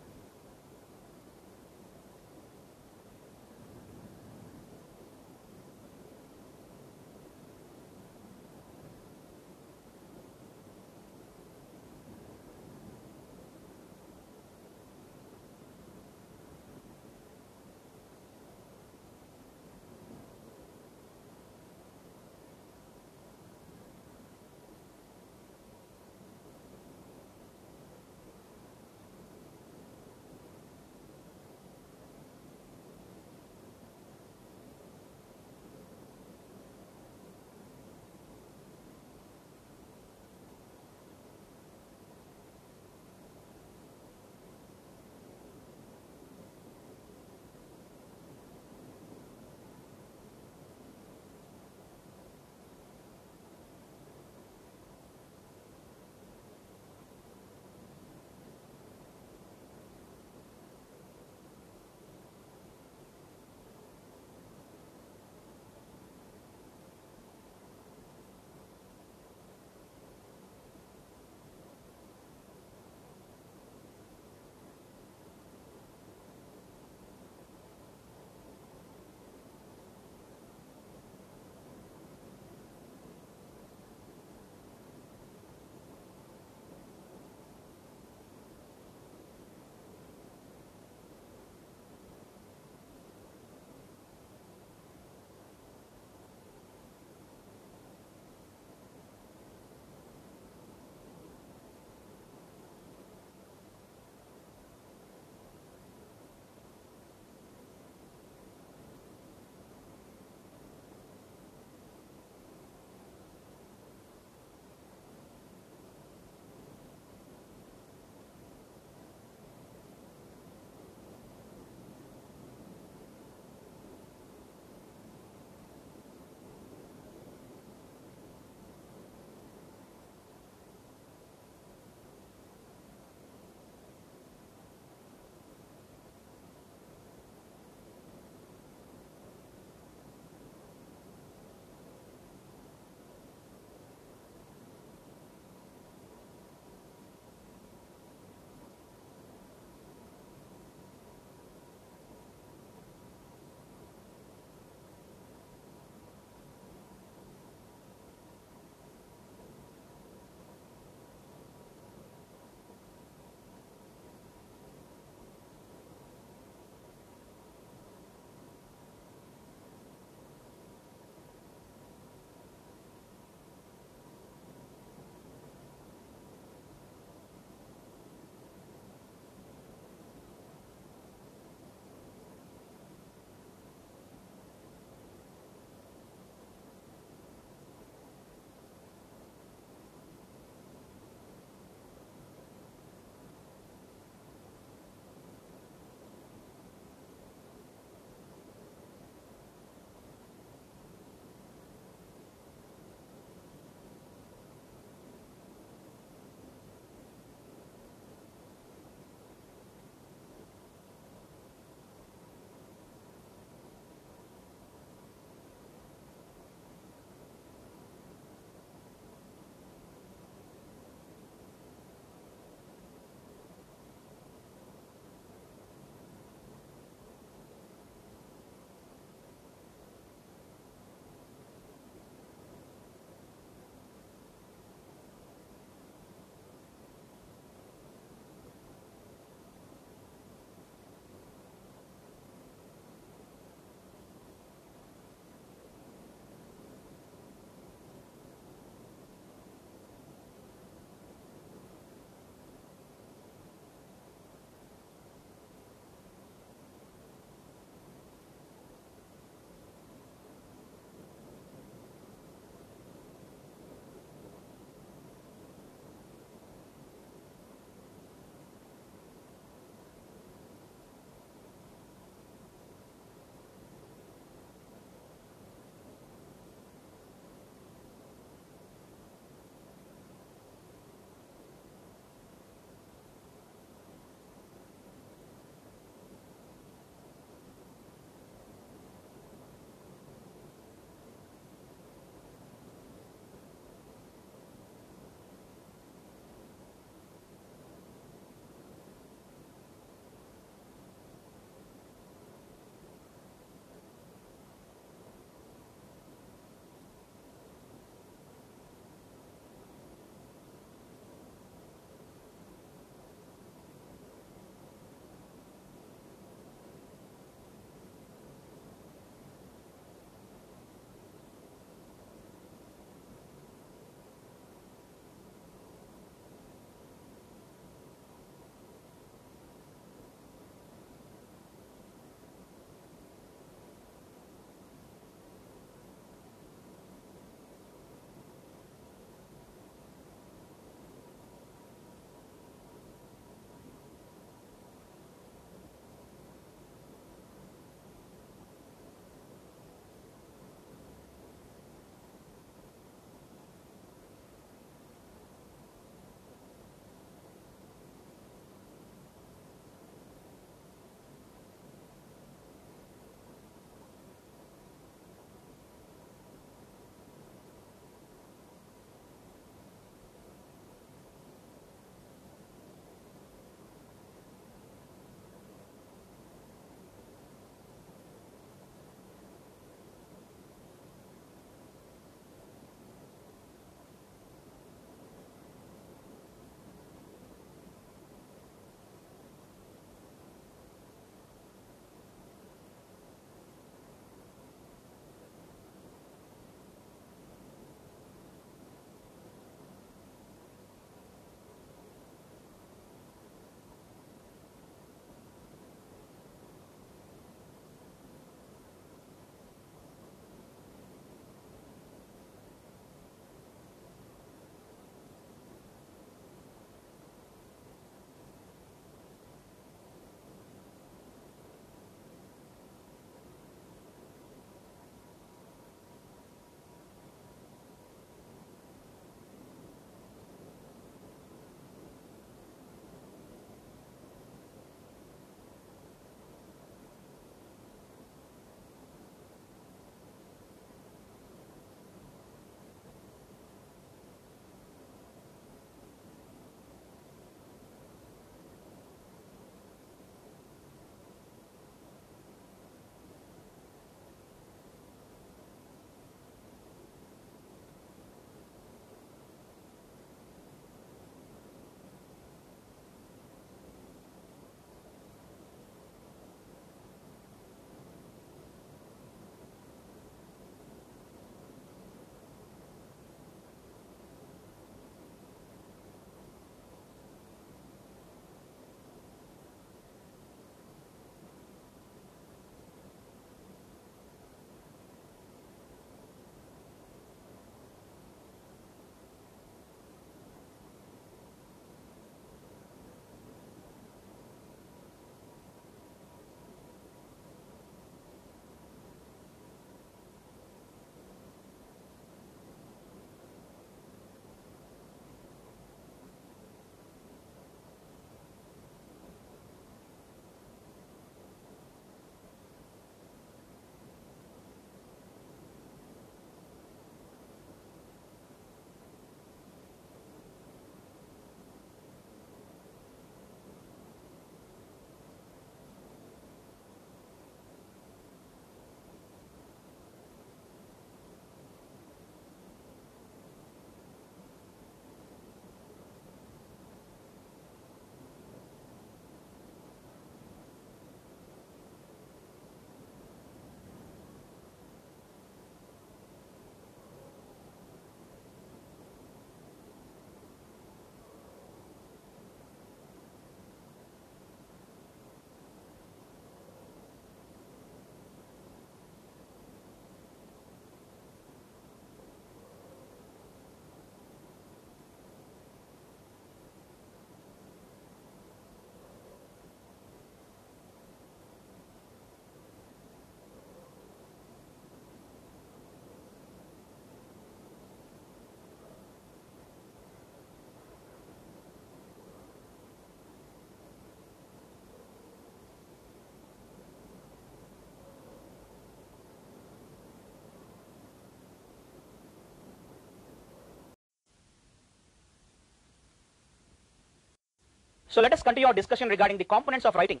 So let us continue our discussion regarding the components of writing.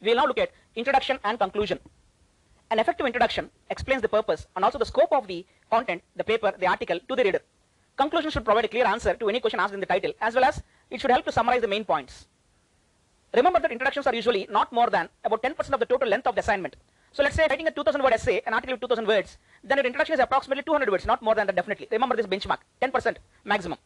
We will now look at introduction and conclusion. An effective introduction explains the purpose and also the scope of the content, the paper, the article to the reader. Conclusion should provide a clear answer to any question asked in the title as well as it should help to summarize the main points. Remember that introductions are usually not more than about 10% of the total length of the assignment. So let's say writing a 2000 word essay, an article of 2000 words, then your introduction is approximately 200 words, not more than that definitely. Remember this benchmark, 10% maximum.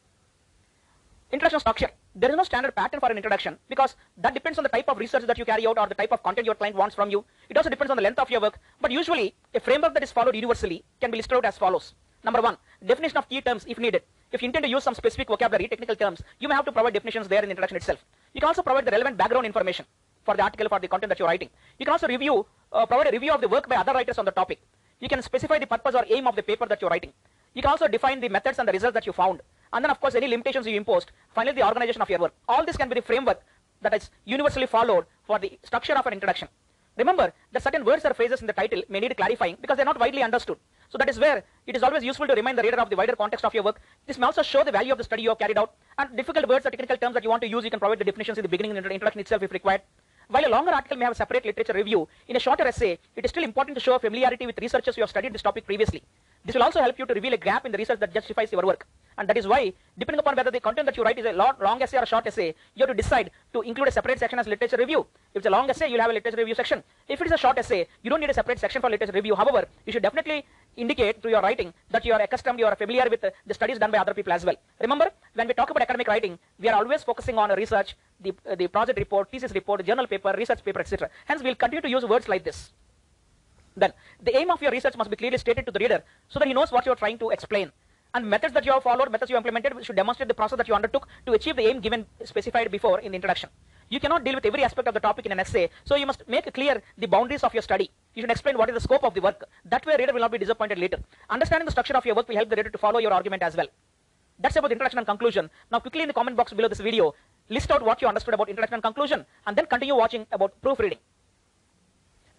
Introduction structure. There is no standard pattern for an introduction because that depends on the type of research that you carry out or the type of content your client wants from you. It also depends on the length of your work. But usually, a framework that is followed universally can be listed out as follows. Number one, definition of key terms if needed. If you intend to use some specific vocabulary, technical terms, you may have to provide definitions there in the introduction itself. You can also provide the relevant background information for the article, for the content that you're writing. You can also review, uh, provide a review of the work by other writers on the topic. You can specify the purpose or aim of the paper that you're writing. You can also define the methods and the results that you found. And then, of course, any limitations you imposed. Finally, the organization of your work. All this can be the framework that is universally followed for the structure of an introduction. Remember that certain words or phrases in the title may need clarifying because they're not widely understood. So that is where it is always useful to remind the reader of the wider context of your work. This may also show the value of the study you have carried out. And difficult words or technical terms that you want to use, you can provide the definitions in the beginning in the introduction itself if required. While a longer article may have a separate literature review, in a shorter essay, it is still important to show familiarity with researchers who have studied this topic previously. This will also help you to reveal a gap in the research that justifies your work. And that is why, depending upon whether the content that you write is a long, long essay or a short essay, you have to decide to include a separate section as literature review. If it's a long essay, you'll have a literature review section. If it is a short essay, you don't need a separate section for literature review. However, you should definitely indicate through your writing that you are accustomed, you are familiar with the studies done by other people as well. Remember, when we talk about academic writing, we are always focusing on research, the, uh, the project report, thesis report, journal paper, research paper, etc. Hence, we'll continue to use words like this. Then, the aim of your research must be clearly stated to the reader so that he knows what you are trying to explain. And methods that you have followed, methods you implemented should demonstrate the process that you undertook to achieve the aim given specified before in the introduction. You cannot deal with every aspect of the topic in an essay, so you must make clear the boundaries of your study. You should explain what is the scope of the work. That way, a reader will not be disappointed later. Understanding the structure of your work will help the reader to follow your argument as well. That's about the introduction and conclusion. Now, quickly in the comment box below this video, list out what you understood about introduction and conclusion, and then continue watching about proofreading.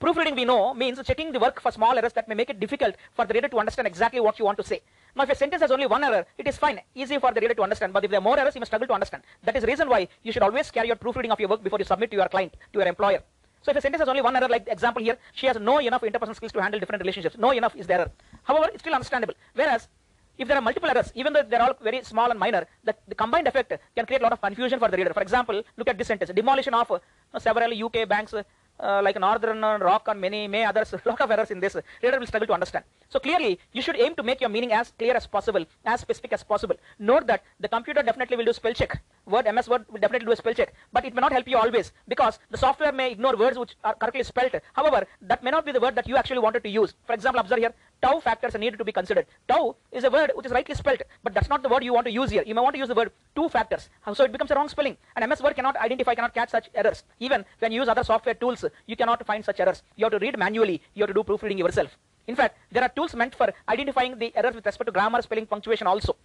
Proofreading, we know, means checking the work for small errors that may make it difficult for the reader to understand exactly what you want to say. Now, if a sentence has only one error, it is fine, easy for the reader to understand. But if there are more errors, you must struggle to understand. That is the reason why you should always carry out proofreading of your work before you submit to your client, to your employer. So if a sentence has only one error, like the example here, she has no enough interpersonal skills to handle different relationships. No enough is the error. However, it's still understandable. Whereas, if there are multiple errors, even though they're all very small and minor, the, the combined effect can create a lot of confusion for the reader. For example, look at this sentence. Demolition of uh, several UK banks uh, uh, like Northern Rock and many, many others, a lot of errors in this. Reader will struggle to understand. So clearly, you should aim to make your meaning as clear as possible, as specific as possible. Note that the computer definitely will do spell check. Word, MS Word will definitely do a spell check, but it may not help you always because the software may ignore words which are correctly spelled. However, that may not be the word that you actually wanted to use. For example, observe here, tau factors are needed to be considered. Tau is a word which is rightly spelt, but that's not the word you want to use here. You may want to use the word two factors. So it becomes a wrong spelling. And MS Word cannot identify, cannot catch such errors. Even when you use other software tools, you cannot find such errors. You have to read manually. You have to do proofreading yourself. In fact, there are tools meant for identifying the errors with respect to grammar, spelling, punctuation also.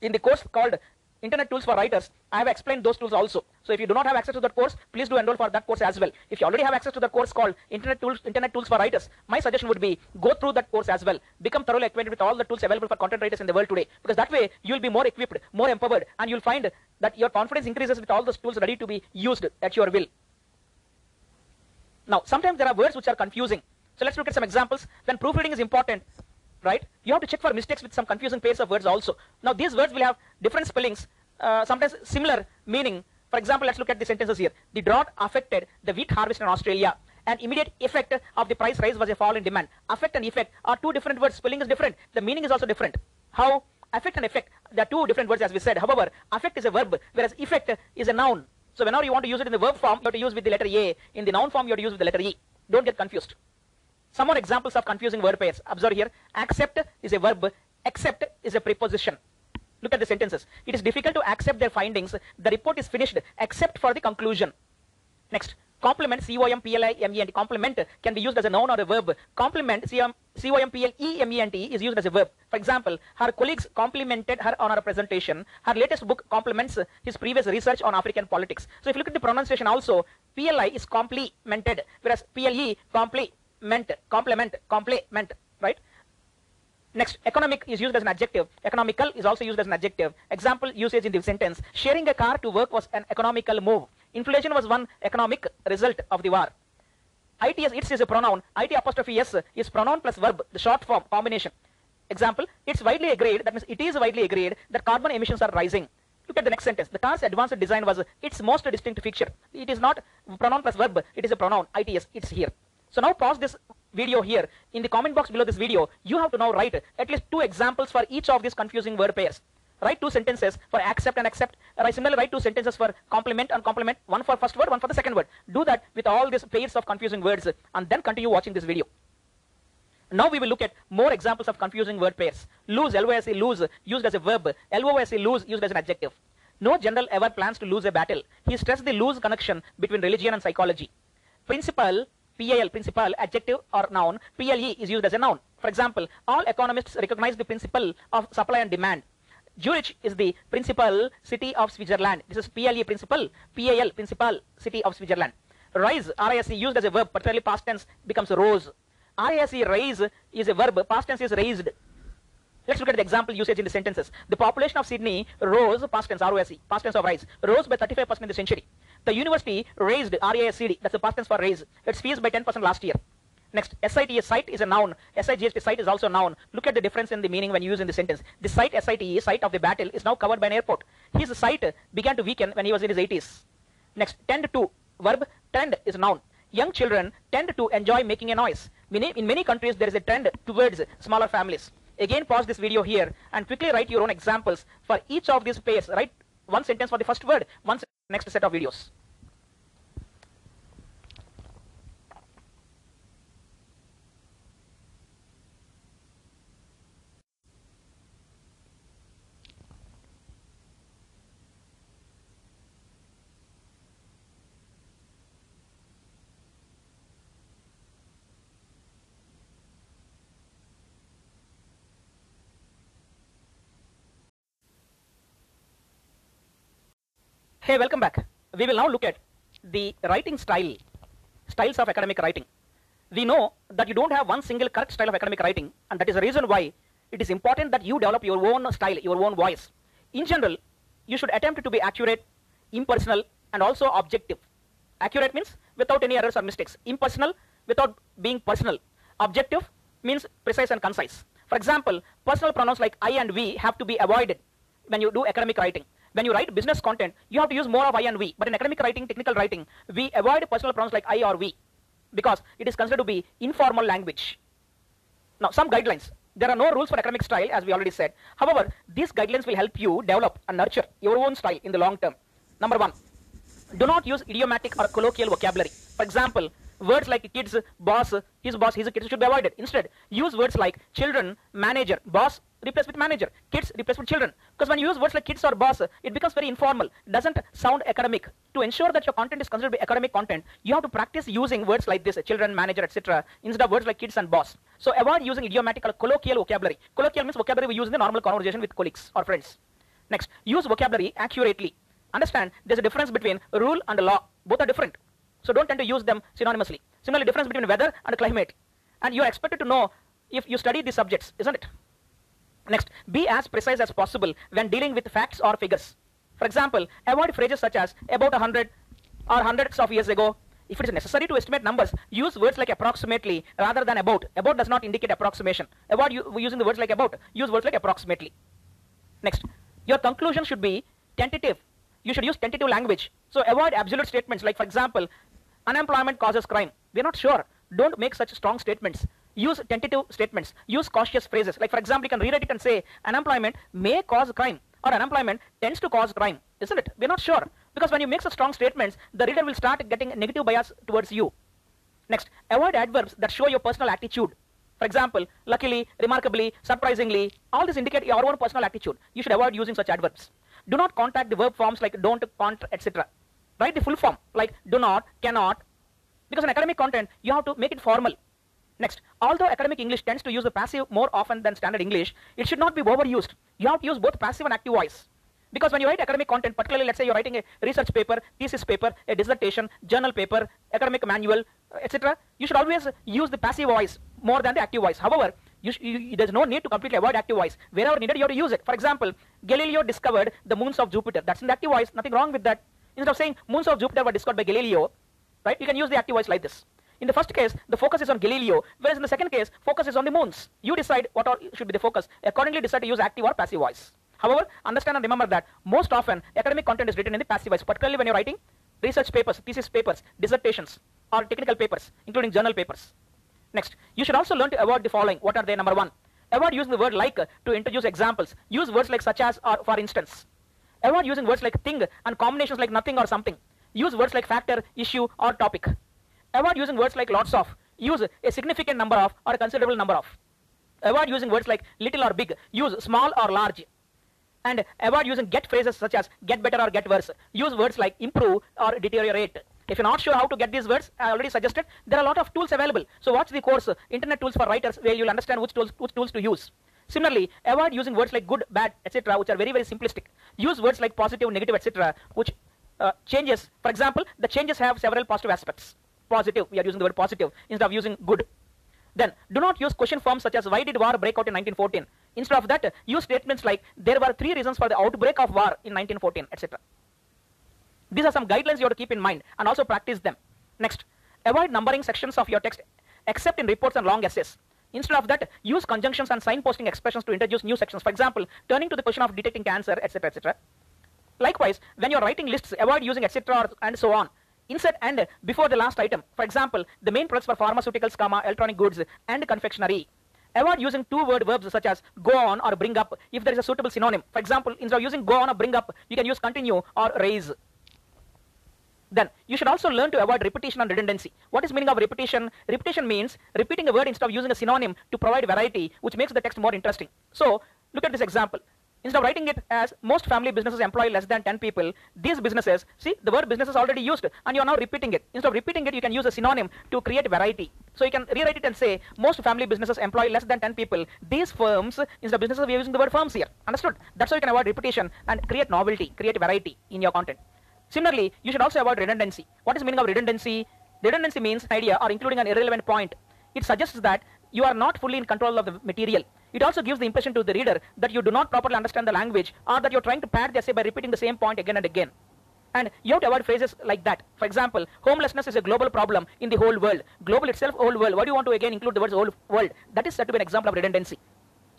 In the course called Internet Tools for Writers, I have explained those tools also. So if you do not have access to that course, please do enroll for that course as well. If you already have access to the course called Internet Tools, Internet Tools for Writers, my suggestion would be go through that course as well. Become thoroughly acquainted with all the tools available for content writers in the world today. Because that way you will be more equipped, more empowered, and you'll find that your confidence increases with all those tools ready to be used at your will. Now, sometimes there are words which are confusing. So let's look at some examples. When proofreading is important, right? You have to check for mistakes with some confusing pairs of words also. Now, these words will have different spellings, uh, sometimes similar meaning. For example, let's look at the sentences here. The drought affected the wheat harvest in Australia. An immediate effect of the price rise was a fall in demand. Affect and effect are two different words. Spelling is different. The meaning is also different. How? Affect and effect, they are two different words as we said. However, affect is a verb, whereas effect is a noun. So whenever you want to use it in the verb form, you have to use with the letter A. In the noun form, you have to use with the letter E. Don't get confused. Some more examples of confusing word pairs. Observe here. Accept is a verb. Accept is a preposition. Look at the sentences. It is difficult to accept their findings. The report is finished except for the conclusion. Next. Complement, C-O-M-P-L-I-M-E-N-T. Complement can be used as a noun or a verb. Complement, C-O-M-P-L-E-M-E-N-T is used as a verb. For example, her colleagues complimented her on her presentation. Her latest book complements his previous research on African politics. So if you look at the pronunciation also, PLI is complemented, whereas PLE complement, complement, complement, right? Next, economic is used as an adjective. Economical is also used as an adjective. Example usage in the sentence. Sharing a car to work was an economical move. Inflation was one economic result of the war. ITS, its is a pronoun. IT apostrophe S is pronoun plus verb, the short form combination. Example, it's widely agreed, that means it is widely agreed that carbon emissions are rising. Look at the next sentence. The car's advanced design was its most distinct feature. It is not pronoun plus verb, it is a pronoun. ITS, it's here. So now pause this video here. In the comment box below this video, you have to now write at least two examples for each of these confusing word pairs. Write two sentences for accept and accept. Write similarly write two sentences for complement and complement. One for first word, one for the second word. Do that with all these pairs of confusing words and then continue watching this video. Now we will look at more examples of confusing word pairs. Lose, L-O-S-E, lose, used as a verb. L-O-S-E, lose, used as an adjective. No general ever plans to lose a battle. He stressed the loose connection between religion and psychology. Principal, PAL, principal, adjective or noun. PLE is used as a noun. For example, all economists recognize the principle of supply and demand. Zurich is the principal city of Switzerland. This is PLE principal, PAL principal city of Switzerland. Rise, RISE used as a verb, particularly past tense becomes rose. RISE raise is a verb, past tense is raised. Let's look at the example usage in the sentences. The population of Sydney rose, past tense, ROSE, past tense of rise, rose by 35% in the century. The university raised, RASCD, that's the past tense for raise, its fees by 10% last year. Next, SIT, site is a noun. SIGST, site is also a noun. Look at the difference in the meaning when used in the sentence. The site, SITE, sight of the battle, is now covered by an airport. His site began to weaken when he was in his 80s. Next, tend to, verb, tend is a noun. Young children tend to enjoy making a noise. In many countries, there is a trend towards smaller families. Again, pause this video here and quickly write your own examples for each of these pairs. Write one sentence for the first word, one next set of videos. Hey, welcome back. We will now look at the writing style, styles of academic writing. We know that you don't have one single correct style of academic writing, and that is the reason why it is important that you develop your own style, your own voice. In general, you should attempt to be accurate, impersonal, and also objective. Accurate means without any errors or mistakes. Impersonal, without being personal. Objective means precise and concise. For example, personal pronouns like I and we have to be avoided when you do academic writing. When you write business content, you have to use more of I and we. But in academic writing, technical writing, we avoid personal pronouns like I or we because it is considered to be informal language. Now, some guidelines. There are no rules for academic style, as we already said. However, these guidelines will help you develop and nurture your own style in the long term. Number one, do not use idiomatic or colloquial vocabulary. For example, words like kids, boss, his boss, his kids should be avoided. Instead, use words like children, manager, boss, replace with manager, kids replace with children. Because when you use words like kids or boss, it becomes very informal, doesn't sound academic. To ensure that your content is considered academic content, you have to practice using words like this, children, manager, etc., instead of words like kids and boss. So avoid using idiomatic or colloquial vocabulary. Colloquial means vocabulary we use in the normal conversation with colleagues or friends. Next, use vocabulary accurately. Understand, there's a difference between rule and law. Both are different. So don't tend to use them synonymously. Similarly, difference between weather and climate. And you're expected to know if you study these subjects, isn't it? Next, be as precise as possible when dealing with facts or figures. For example, avoid phrases such as about a hundred or hundreds of years ago. If it is necessary to estimate numbers, use words like approximately rather than about. About does not indicate approximation. Avoid using the words like about. Use words like approximately. Next, your conclusion should be tentative. You should use tentative language. So avoid absolute statements like, for example, unemployment causes crime. We are not sure. Don't make such strong statements use tentative statements, use cautious phrases. Like for example, you can rewrite it and say unemployment may cause crime or unemployment tends to cause crime, isn't it? We're not sure. Because when you make such strong statements, the reader will start getting negative bias towards you. Next, avoid adverbs that show your personal attitude. For example, luckily, remarkably, surprisingly, all this indicate your own personal attitude. You should avoid using such adverbs. Do not contact the verb forms like don't, can't, etc. Write the full form like do not, cannot. Because in academic content, you have to make it formal. Next, although academic English tends to use the passive more often than standard English, it should not be overused. You have to use both passive and active voice. Because when you write academic content, particularly let's say you're writing a research paper, thesis paper, a dissertation, journal paper, academic manual, etc., you should always use the passive voice more than the active voice. However, you you, there's no need to completely avoid active voice. Wherever needed, you have to use it. For example, Galileo discovered the moons of Jupiter. That's in the active voice. Nothing wrong with that. Instead of saying moons of Jupiter were discovered by Galileo, right, you can use the active voice like this. In the first case, the focus is on Galileo, whereas in the second case, focus is on the moons. You decide what are, should be the focus. Accordingly, decide to use active or passive voice. However, understand and remember that most often academic content is written in the passive voice, particularly when you're writing research papers, thesis papers, dissertations, or technical papers, including journal papers. Next, you should also learn to avoid the following. What are they? Number one, avoid using the word like to introduce examples. Use words like such as or for instance. Avoid using words like thing and combinations like nothing or something. Use words like factor, issue, or topic. Avoid using words like lots of. Use a significant number of or a considerable number of. Avoid using words like little or big. Use small or large. And avoid using get phrases such as get better or get worse. Use words like improve or deteriorate. If you're not sure how to get these words, I already suggested there are a lot of tools available. So watch the course, Internet Tools for Writers, where you'll understand which tools, which tools to use. Similarly, avoid using words like good, bad, etc., which are very, very simplistic. Use words like positive, negative, etc., which uh, changes. For example, the changes have several positive aspects. Positive, we are using the word positive instead of using good. Then, do not use question forms such as why did war break out in 1914? Instead of that, use statements like there were three reasons for the outbreak of war in 1914, etc. These are some guidelines you have to keep in mind and also practice them. Next, avoid numbering sections of your text except in reports and long essays. Instead of that, use conjunctions and signposting expressions to introduce new sections. For example, turning to the question of detecting cancer, etc., etc. Likewise, when you're writing lists, avoid using etc. and so on. Insert and before the last item. For example, the main products for pharmaceuticals, comma, electronic goods, and confectionery. Avoid using two-word verbs such as go on or bring up if there is a suitable synonym. For example, instead of using go on or bring up, you can use continue or raise. Then you should also learn to avoid repetition and redundancy. What is meaning of repetition? Repetition means repeating a word instead of using a synonym to provide variety, which makes the text more interesting. So look at this example. Instead of writing it as most family businesses employ less than 10 people, these businesses, see the word business is already used and you are now repeating it. Instead of repeating it, you can use a synonym to create variety. So you can rewrite it and say most family businesses employ less than 10 people. These firms, instead of businesses, we are using the word firms here. Understood? That's how you can avoid repetition and create novelty, create variety in your content. Similarly, you should also avoid redundancy. What is meaning of redundancy? Redundancy means an idea or including an irrelevant point. It suggests that you are not fully in control of the material. It also gives the impression to the reader that you do not properly understand the language or that you're trying to pad the essay by repeating the same point again and again. And you have to avoid phrases like that. For example, homelessness is a global problem in the whole world. Global itself, whole world. Why do you want to again include the words whole world? That is said to be an example of redundancy.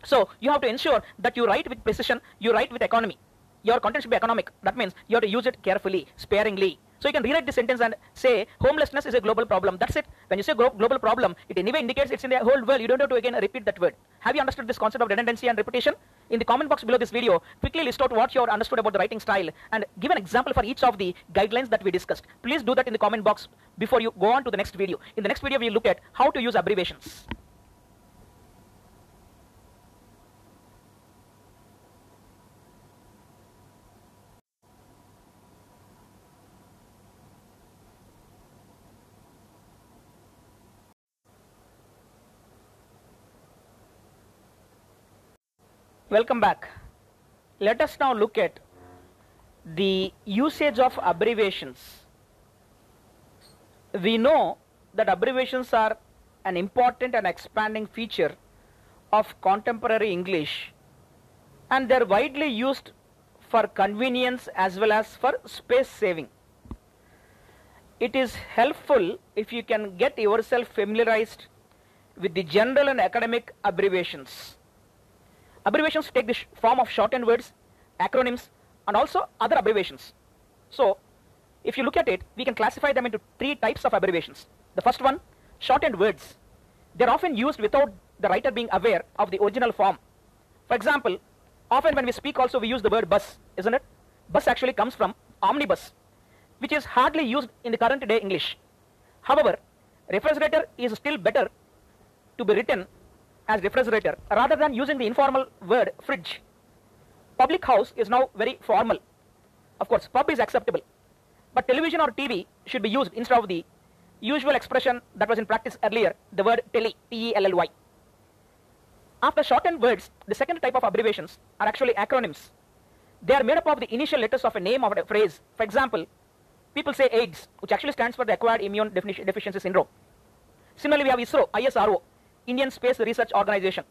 So you have to ensure that you write with precision, you write with economy. Your content should be economic. That means you have to use it carefully, sparingly. So you can rewrite the sentence and say homelessness is a global problem. That's it. When you say global problem, it anyway indicates it's in the whole world. You don't have to again repeat that word. Have you understood this concept of redundancy and repetition? In the comment box below this video, quickly list out what you have understood about the writing style and give an example for each of the guidelines that we discussed. Please do that in the comment box before you go on to the next video. In the next video, we look at how to use abbreviations. Welcome back. Let us now look at the usage of abbreviations. We know that abbreviations are an important and expanding feature of contemporary English and they are widely used for convenience as well as for space saving. It is helpful if you can get yourself familiarized with the general and academic abbreviations. Abbreviations take the form of shortened words, acronyms, and also other abbreviations. So, if you look at it, we can classify them into three types of abbreviations. The first one, shortened words. They're often used without the writer being aware of the original form. For example, often when we speak also we use the word bus, isn't it? Bus actually comes from omnibus, which is hardly used in the current day English. However, refrigerator is still better to be written as refrigerator rather than using the informal word fridge. Public house is now very formal. Of course, pub is acceptable. But television or TV should be used instead of the usual expression that was in practice earlier, the word telly, T-E-L-L-Y. After shortened words, the second type of abbreviations are actually acronyms. They are made up of the initial letters of a name or a phrase. For example, people say AIDS, which actually stands for the Acquired Immune Defici- Deficiency Syndrome. Similarly, we have ISRO, ISRO, Indian Space Research Organization.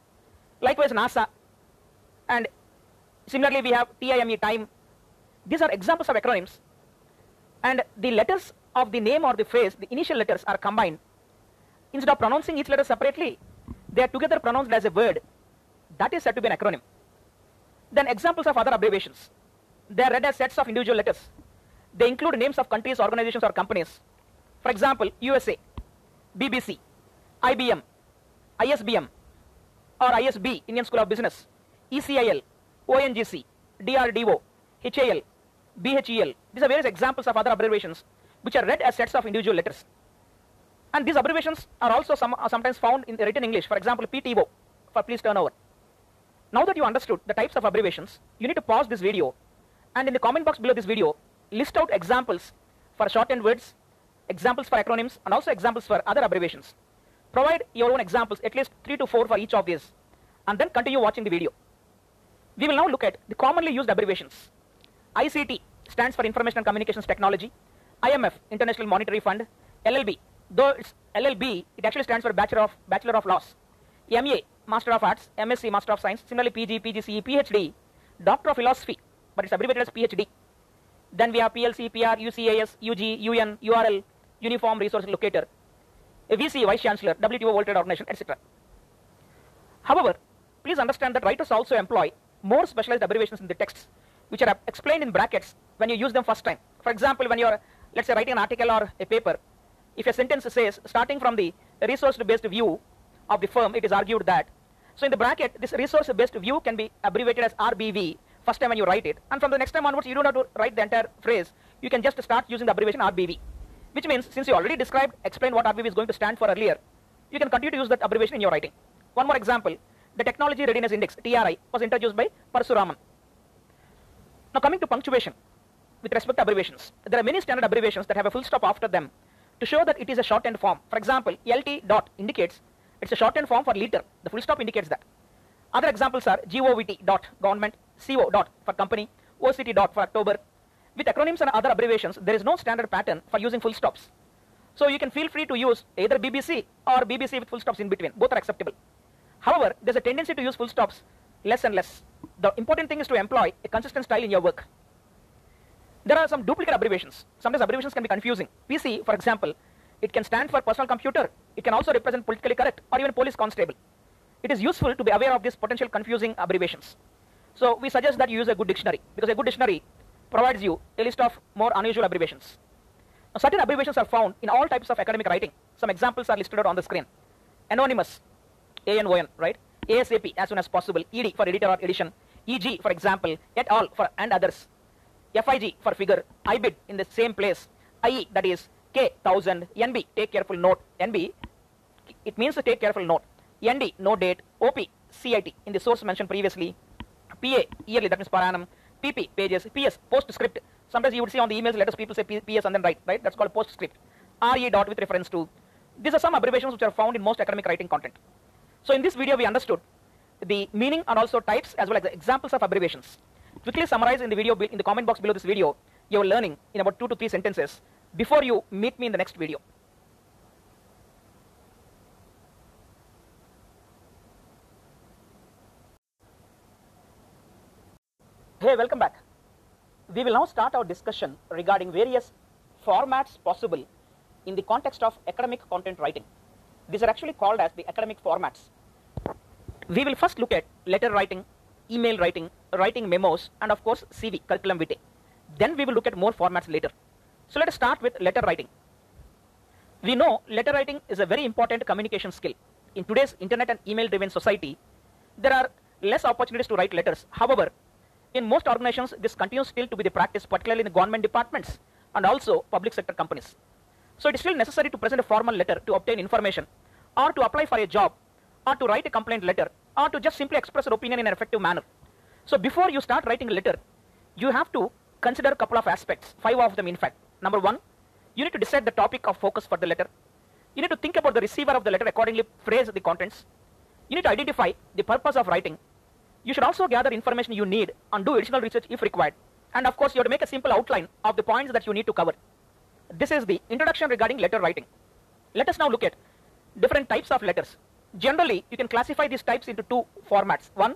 Likewise, NASA. And similarly, we have TIME, time. These are examples of acronyms and the letters of the name or the phrase, the initial letters are combined. Instead of pronouncing each letter separately, they are together pronounced as a word. That is said to be an acronym. Then examples of other abbreviations. They are read as sets of individual letters. They include names of countries, organizations, or companies. For example, USA, BBC, IBM, ISBM, or ISB, Indian School of Business, ECIL, ONGC, DRDO, HAL, BHEL. These are various examples of other abbreviations which are read as sets of individual letters. And these abbreviations are also some, are sometimes found in written English. For example, PTO for please turn over. Now that you understood the types of abbreviations, you need to pause this video and in the comment box below this video, list out examples for shortened words, examples for acronyms, and also examples for other abbreviations. Provide your own examples, at least 3 to 4 for each of these, and then continue watching the video. We will now look at the commonly used abbreviations. ICT stands for Information and Communications Technology. IMF, International Monetary Fund. LLB, though it's LLB, it actually stands for Bachelor of, Bachelor of Laws. MA, Master of Arts. MSc, Master of Science. Similarly, PG, PGCE, PhD, Doctor of Philosophy, but it's abbreviated as PhD. Then we have PLC, PR, UCAS, UG, UN, URL, Uniform Resource Locator, a VC, Vice Chancellor, WTO World Trade Organization, etc. However, please understand that writers also employ more specialized abbreviations in the texts, which are explained in brackets when you use them first time. For example, when you're, let's say, writing an article or a paper, if a sentence says, starting from the resource-based view of the firm, it is argued that. So in the bracket, this resource-based view can be abbreviated as RBV first time when you write it. And from the next time onwards, you don't have to write the entire phrase. You can just start using the abbreviation RBV. Which means, since you already described, explained what RBV is going to stand for earlier, you can continue to use that abbreviation in your writing. One more example, the Technology Readiness Index, TRI, was introduced by Parasuraman. Now coming to punctuation, with respect to abbreviations, there are many standard abbreviations that have a full stop after them to show that it is a shortened form. For example, LT dot indicates it's a shortened form for liter. The full stop indicates that. Other examples are GOVT dot government, CO dot for company, OCT dot for October. With acronyms and other abbreviations, there is no standard pattern for using full stops. So you can feel free to use either BBC or BBC with full stops in between. Both are acceptable. However, there's a tendency to use full stops less and less. The important thing is to employ a consistent style in your work. There are some duplicate abbreviations. Sometimes abbreviations can be confusing. PC, for example, it can stand for personal computer. It can also represent politically correct or even police constable. It is useful to be aware of these potential confusing abbreviations. So we suggest that you use a good dictionary because a good dictionary provides you a list of more unusual abbreviations. Now, certain abbreviations are found in all types of academic writing. Some examples are listed on the screen. Anonymous, ANON, right? ASAP, as soon as possible. ED for editor or edition. EG, for example. Et al. for and others. FIG for figure. IBID in the same place. IE, that is K, 1000. NB, take careful note. NB, it means to take careful note. ND, no date. OP, CIT, in the source mentioned previously. PA, yearly, that means per annum. PP, pages. PS, postscript. Sometimes you would see on the emails letters people say PS and then write, right? That's called postscript. RE dot with reference to. These are some abbreviations which are found in most academic writing content. So in this video, we understood the meaning and also types as well as the examples of abbreviations. Quickly summarize in the video in the comment box below this video your learning in about two to three sentences before you meet me in the next video. Hey, welcome back. We will now start our discussion regarding various formats possible in the context of academic content writing. These are actually called as the academic formats. We will first look at letter writing, email writing, writing memos, and of course CV, curriculum vitae. Then we will look at more formats later. So let us start with letter writing. We know letter writing is a very important communication skill. In today's internet and email driven society, there are less opportunities to write letters. However, in most organizations, this continues still to be the practice, particularly in the government departments and also public sector companies. So it is still necessary to present a formal letter to obtain information or to apply for a job or to write a complaint letter or to just simply express your opinion in an effective manner. So before you start writing a letter, you have to consider a couple of aspects, five of them in fact. Number one, you need to decide the topic of focus for the letter. You need to think about the receiver of the letter accordingly, phrase the contents. You need to identify the purpose of writing. You should also gather information you need and do additional research if required. And of course, you have to make a simple outline of the points that you need to cover. This is the introduction regarding letter writing. Let us now look at different types of letters. Generally, you can classify these types into two formats. One,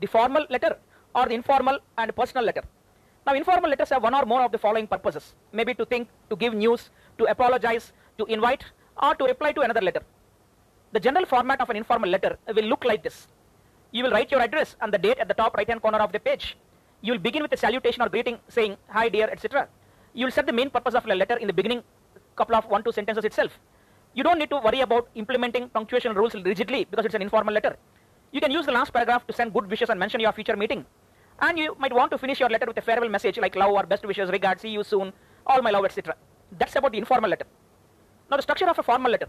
the formal letter or the informal and personal letter. Now, informal letters have one or more of the following purposes. Maybe to think, to give news, to apologize, to invite, or to reply to another letter. The general format of an informal letter will look like this. You will write your address and the date at the top right hand corner of the page. You will begin with a salutation or greeting saying hi dear etc. You will set the main purpose of a letter in the beginning couple of one two sentences itself. You don't need to worry about implementing punctuation rules rigidly because it's an informal letter. You can use the last paragraph to send good wishes and mention your future meeting. And you might want to finish your letter with a farewell message like love or best wishes, regards, see you soon, all my love, etc. That's about the informal letter. Now the structure of a formal letter.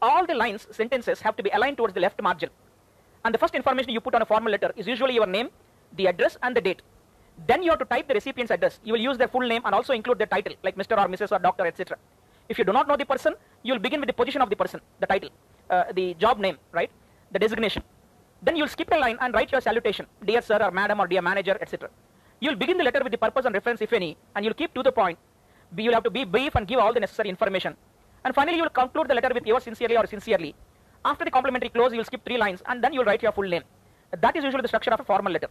All the lines, sentences have to be aligned towards the left margin. And the first information you put on a formal letter is usually your name, the address and the date. Then you have to type the recipient's address. You will use their full name and also include their title like Mr. or Mrs. or Doctor, etc. If you do not know the person, you will begin with the position of the person, the title, uh, the job name, right? The designation. Then you'll skip a line and write your salutation, dear sir or madam or dear manager, etc. You'll begin the letter with the purpose and reference, if any, and you'll keep to the point. You'll have to be brief and give all the necessary information. And finally, you will conclude the letter with yours sincerely or sincerely. After the complimentary close, you will skip three lines and then you'll write your full name. That is usually the structure of a formal letter.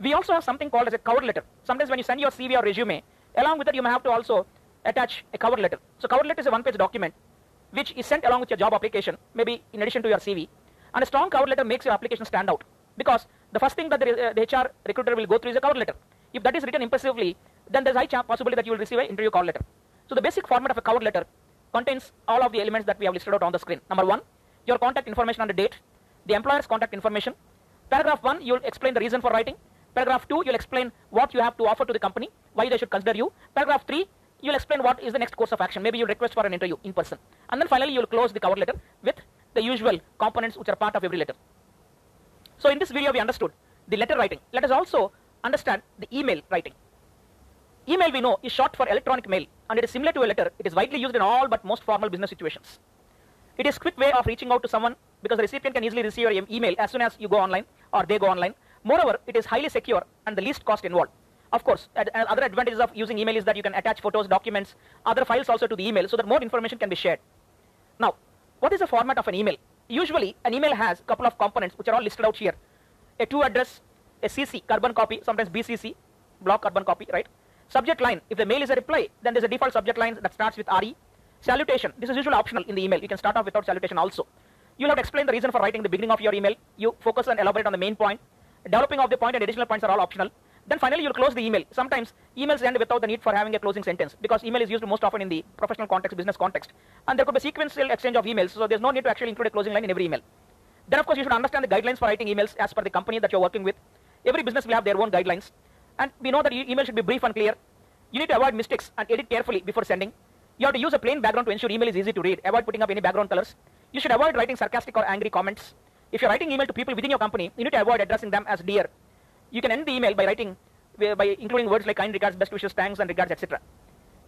We also have something called as a cover letter. Sometimes when you send your CV or resume, along with it, you may have to also attach a cover letter. So cover letter is a one-page document which is sent along with your job application, maybe in addition to your CV. And a strong cover letter makes your application stand out because the first thing that the, uh, the HR recruiter will go through is a cover letter. If that is written impressively, then there's high chance possibility that you will receive an interview call letter. So the basic format of a cover letter contains all of the elements that we have listed out on the screen. Number one, your contact information and the date, the employer's contact information. Paragraph one, you'll explain the reason for writing. Paragraph two, you'll explain what you have to offer to the company, why they should consider you. Paragraph three, you'll explain what is the next course of action. Maybe you request for an interview in person. And then finally, you'll close the cover letter with the usual components which are part of every letter. So in this video, we understood the letter writing. Let us also understand the email writing. Email we know is short for electronic mail and it is similar to a letter. It is widely used in all but most formal business situations. It is quick way of reaching out to someone because the recipient can easily receive your email as soon as you go online or they go online. Moreover, it is highly secure and the least cost involved. Of course, ad uh, other advantages of using email is that you can attach photos, documents, other files also to the email so that more information can be shared. Now, what is the format of an email? Usually, an email has a couple of components which are all listed out here. A to address, a CC, carbon copy, sometimes BCC, block carbon copy, right? Subject line, if the mail is a reply, then there's a default subject line that starts with RE. Salutation, this is usually optional in the email. You can start off without salutation also. You'll have to explain the reason for writing the beginning of your email. You focus and elaborate on the main point. Developing of the point and additional points are all optional. Then finally, you'll close the email. Sometimes emails end without the need for having a closing sentence because email is used most often in the professional context, business context. And there could be sequential exchange of emails, so there's no need to actually include a closing line in every email. Then, of course, you should understand the guidelines for writing emails as per the company that you're working with. Every business will have their own guidelines. And we know that email should be brief and clear. You need to avoid mistakes and edit carefully before sending. You have to use a plain background to ensure email is easy to read. Avoid putting up any background colors. You should avoid writing sarcastic or angry comments. If you're writing email to people within your company, you need to avoid addressing them as dear. You can end the email by writing by including words like kind regards, best wishes, thanks, and regards, etc.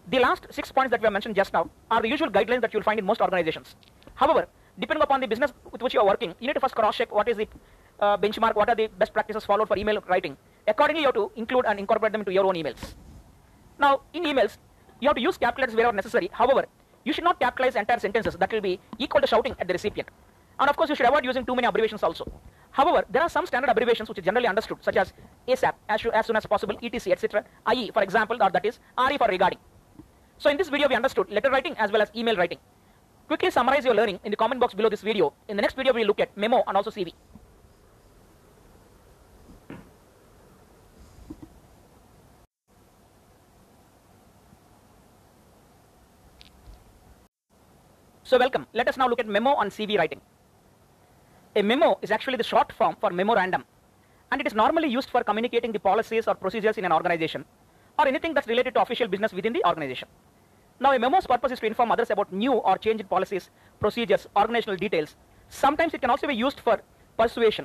The last six points that we have mentioned just now are the usual guidelines that you'll find in most organizations. However, depending upon the business with which you are working, you need to first cross-check what is the uh, benchmark, what are the best practices followed for email writing. Accordingly, you have to include and incorporate them into your own emails. Now, in emails, you have to use capital letters wherever necessary. However, you should not capitalize entire sentences. That will be equal to shouting at the recipient. And of course, you should avoid using too many abbreviations also. However, there are some standard abbreviations which are generally understood, such as ASAP, as, as soon as possible, ETC, etc. IE, for example, or that is RE for regarding. So in this video, we understood letter writing as well as email writing. Quickly summarize your learning in the comment box below this video. In the next video, we will look at memo and also CV. So welcome. Let us now look at memo on CV writing. A memo is actually the short form for memorandum and it is normally used for communicating the policies or procedures in an organization or anything that's related to official business within the organization. Now a memo's purpose is to inform others about new or changed policies, procedures, organizational details. Sometimes it can also be used for persuasion.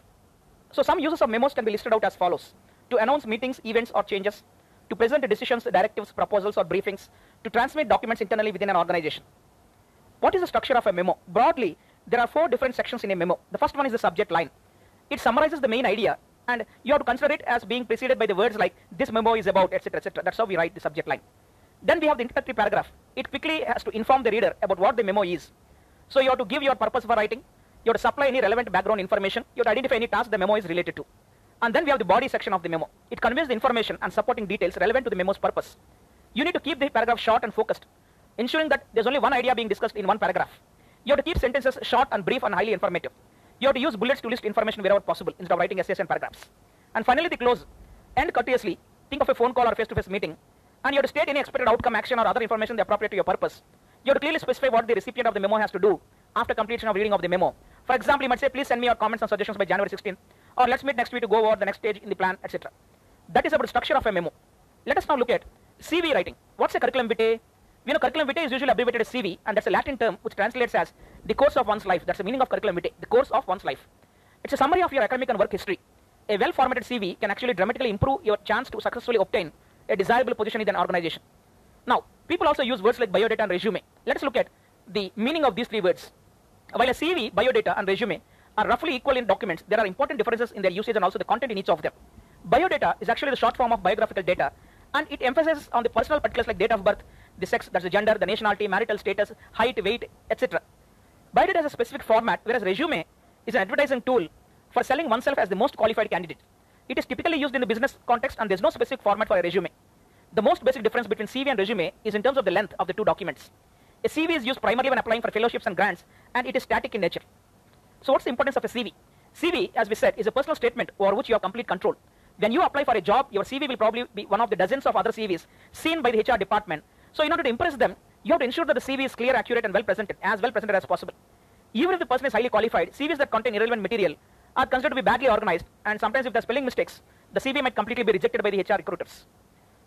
So some uses of memos can be listed out as follows. To announce meetings, events or changes, to present decisions, directives, proposals or briefings, to transmit documents internally within an organization. What is the structure of a memo? Broadly, there are four different sections in a memo. The first one is the subject line. It summarizes the main idea and you have to consider it as being preceded by the words like this memo is about etc etc that's how we write the subject line then we have the introductory paragraph it quickly has to inform the reader about what the memo is so you have to give your purpose for writing you have to supply any relevant background information you have to identify any task the memo is related to And then we have the body section of the memo. It conveys the information and supporting details relevant to the memo's purpose. You need to keep the paragraph short and focused, ensuring that there's only one idea being discussed in one paragraph. You have to keep sentences short and brief and highly informative. You have to use bullets to list information wherever possible instead of writing essays and paragraphs. And finally, the close. End courteously. Think of a phone call or face-to-face meeting, and you have to state any expected outcome, action, or other information appropriate to your purpose. You have to clearly specify what the recipient of the memo has to do after completion of reading of the memo. For example, you might say, please send me your comments and suggestions by January 16th, or let's meet next week to go over the next stage in the plan, etc. That is about the structure of a memo. Let us now look at CV writing. What's a curriculum vitae? We know curriculum vitae is usually abbreviated as CV, and that's a Latin term which translates as the course of one's life. That's the meaning of curriculum vitae, the course of one's life. It's a summary of your academic and work history. A well-formatted CV can actually dramatically improve your chance to successfully obtain a desirable position in an organization. Now, people also use words like biodata and resume. Let us look at the meaning of these three words. While a CV, biodata, and resume are roughly equal in documents, there are important differences in their usage and also the content in each of them. Biodata is actually the short form of biographical data, and it emphasizes on the personal particulars like date of birth, the sex, that's the gender, the nationality, marital status, height, weight, etc. Biodata has a specific format, whereas resume is an advertising tool for selling oneself as the most qualified candidate. It is typically used in the business context, and there's no specific format for a resume. The most basic difference between CV and resume is in terms of the length of the two documents. A CV is used primarily when applying for fellowships and grants, and it is static in nature. So what's the importance of a CV? CV, as we said, is a personal statement over which you have complete control. When you apply for a job, your CV will probably be one of the dozens of other CVs seen by the HR department. So in order to impress them, you have to ensure that the CV is clear, accurate, and well presented, as well presented as possible. Even if the person is highly qualified, CVs that contain irrelevant material are considered to be badly organized, and sometimes if there are spelling mistakes, the CV might completely be rejected by the HR recruiters.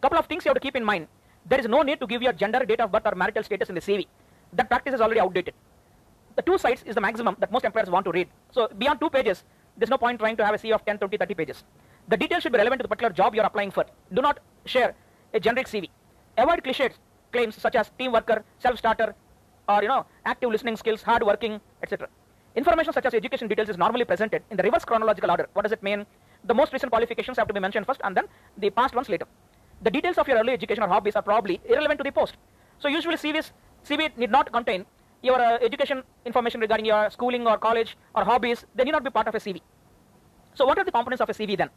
Couple of things you have to keep in mind. There is no need to give your gender, date of birth, or marital status in the CV. That practice is already outdated. The two sides is the maximum that most employers want to read. So beyond two pages, there's no point trying to have a CV of 10, 20, 30 pages. The details should be relevant to the particular job you're applying for. Do not share a generic CV. Avoid cliches claims such as team worker, self-starter, or you know, active listening skills, hard working, etc. Information such as education details is normally presented in the reverse chronological order. What does it mean? The most recent qualifications have to be mentioned first and then the past ones later. The details of your early education or hobbies are probably irrelevant to the post. So usually CVs, CV need not contain your uh, education information regarding your schooling or college or hobbies. They need not be part of a CV. So what are the components of a CV then?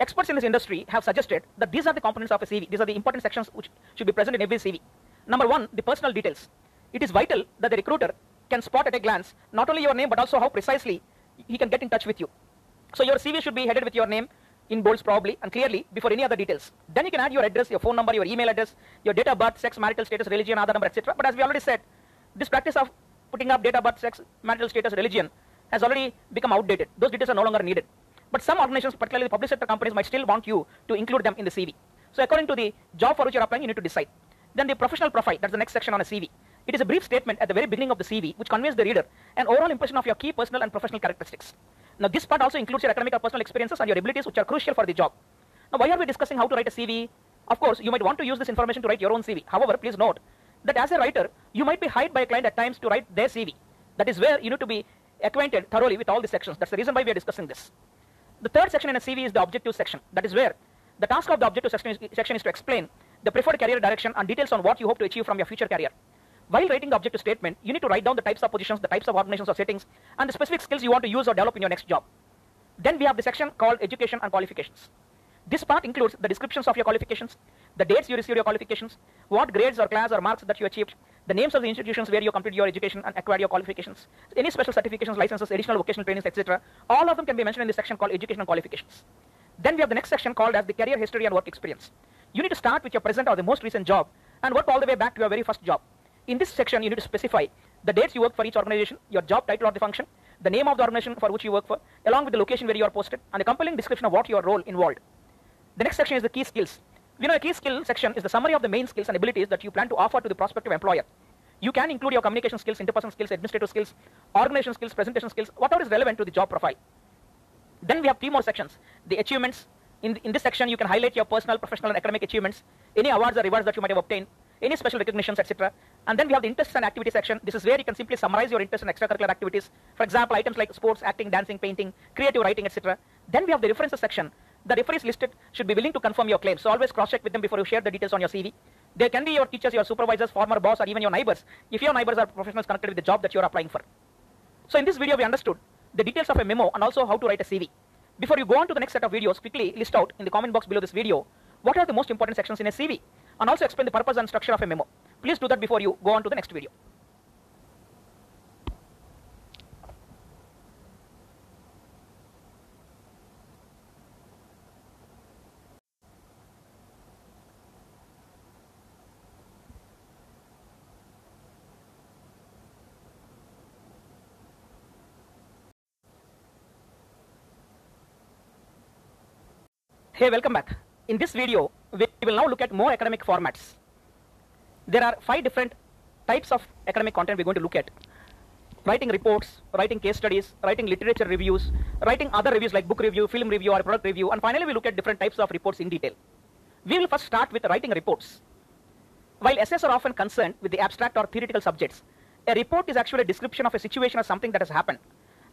Experts in this industry have suggested that these are the components of a CV. These are the important sections which should be present in every CV. Number one, the personal details. It is vital that the recruiter can spot at a glance not only your name but also how precisely he can get in touch with you. So your CV should be headed with your name in bolds probably and clearly before any other details. Then you can add your address, your phone number, your email address, your date of birth, sex, marital status, religion, other number, etc. But as we already said, this practice of putting up date of birth, sex, marital status, religion has already become outdated. Those details are no longer needed. But some organizations, particularly the public sector companies, might still want you to include them in the CV. So according to the job for which you're applying, you need to decide. Then the professional profile, that's the next section on a CV. It is a brief statement at the very beginning of the CV which conveys the reader an overall impression of your key personal and professional characteristics. Now this part also includes your academic or personal experiences and your abilities which are crucial for the job. Now why are we discussing how to write a CV? Of course, you might want to use this information to write your own CV. However, please note that as a writer, you might be hired by a client at times to write their CV. That is where you need to be acquainted thoroughly with all the sections. That's the reason why we are discussing this. The third section in a CV is the objective section. That is where the task of the objective section is, section is to explain the preferred career direction and details on what you hope to achieve from your future career. While writing the objective statement, you need to write down the types of positions, the types of organizations or settings, and the specific skills you want to use or develop in your next job. Then we have the section called education and qualifications. This part includes the descriptions of your qualifications, the dates you received your qualifications, what grades or class or marks that you achieved, the names of the institutions where you completed your education and acquired your qualifications, any special certifications, licenses, additional vocational trainings, etc. All of them can be mentioned in the section called education and qualifications. Then we have the next section called as the career history and work experience. You need to start with your present or the most recent job and work all the way back to your very first job. In this section, you need to specify the dates you work for each organization, your job title or the function, the name of the organization for which you work for, along with the location where you are posted, and a compelling description of what your role involved. The next section is the key skills. You know, a key skill section is the summary of the main skills and abilities that you plan to offer to the prospective employer. You can include your communication skills, interpersonal skills, administrative skills, organization skills, presentation skills, whatever is relevant to the job profile. Then we have three more sections. The achievements. In, in this section, you can highlight your personal, professional, and academic achievements, any awards or rewards that you might have obtained, any special recognitions, etc. And then we have the interests and activity section. This is where you can simply summarize your interests and extracurricular activities. For example, items like sports, acting, dancing, painting, creative writing, etc. Then we have the references section. The referees listed should be willing to confirm your claims. So always cross-check with them before you share the details on your CV. They can be your teachers, your supervisors, former boss, or even your neighbors, if your neighbors are professionals connected with the job that you are applying for. So in this video, we understood the details of a memo and also how to write a CV. Before you go on to the next set of videos, quickly list out in the comment box below this video what are the most important sections in a CV and also explain the purpose and structure of a memo. Please do that before you go on to the next video. Hey, welcome back. In this video, we will now look at more academic formats. There are five different types of academic content we're going to look at. Writing reports, writing case studies, writing literature reviews, writing other reviews like book review, film review, or product review, and finally we look at different types of reports in detail. We will first start with writing reports. While essays are often concerned with the abstract or theoretical subjects, a report is actually a description of a situation or something that has happened.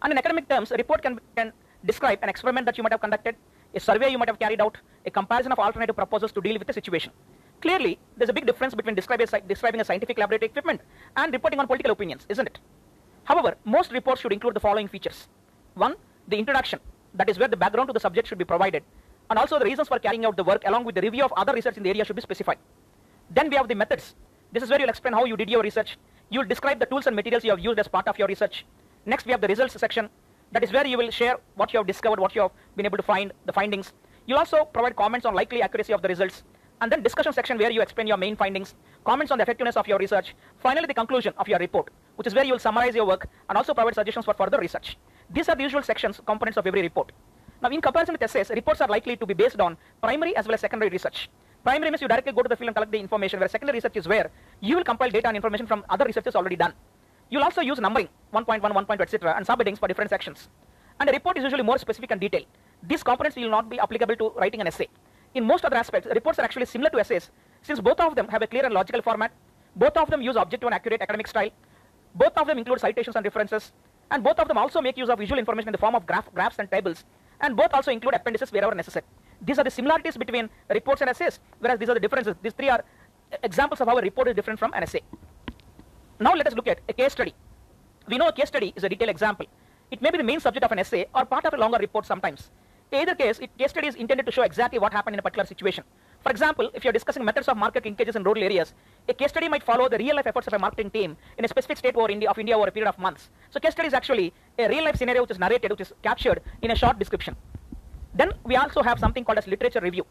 And in academic terms, a report can, can describe an experiment that you might have conducted, a survey you might have carried out, a comparison of alternative proposals to deal with the situation. Clearly, there's a big difference between describing a, scientific laboratory equipment and reporting on political opinions, isn't it? However, most reports should include the following features. One, the introduction, that is where the background to the subject should be provided, and also the reasons for carrying out the work along with the review of other research in the area should be specified. Then we have the methods. This is where you'll explain how you did your research. You'll describe the tools and materials you have used as part of your research. Next, we have the results section. That is where you will share what you have discovered, what you have been able to find, the findings. You'll also provide comments on likely accuracy of the results. And then discussion section where you explain your main findings, comments on the effectiveness of your research. Finally, the conclusion of your report, which is where you will summarize your work and also provide suggestions for further research. These are the usual sections, components of every report. Now, in comparison with essays, reports are likely to be based on primary as well as secondary research. Primary means you directly go to the field and collect the information, where secondary research is where you will compile data and information from other researchers already done. You'll also use numbering, 1.1, 1.2, etc., and subheadings for different sections. And a report is usually more specific and detailed. These components will not be applicable to writing an essay. In most other aspects, reports are actually similar to essays, since both of them have a clear and logical format, both of them use objective and accurate academic style, both of them include citations and references, and both of them also make use of visual information in the form of graph, graphs and tables, and both also include appendices wherever necessary. These are the similarities between reports and essays, whereas these are the differences. These three are examples of how a report is different from an essay. Now let us look at a case study. We know a case study is a detailed example. It may be the main subject of an essay or part of a longer report sometimes. In either case, it, case study is intended to show exactly what happened in a particular situation. For example, if you're discussing methods of market linkages in rural areas, a case study might follow the real life efforts of a marketing team in a specific state over India, of India over a period of months. So case study is actually a real life scenario which is narrated, which is captured in a short description. Then we also have something called as literature review.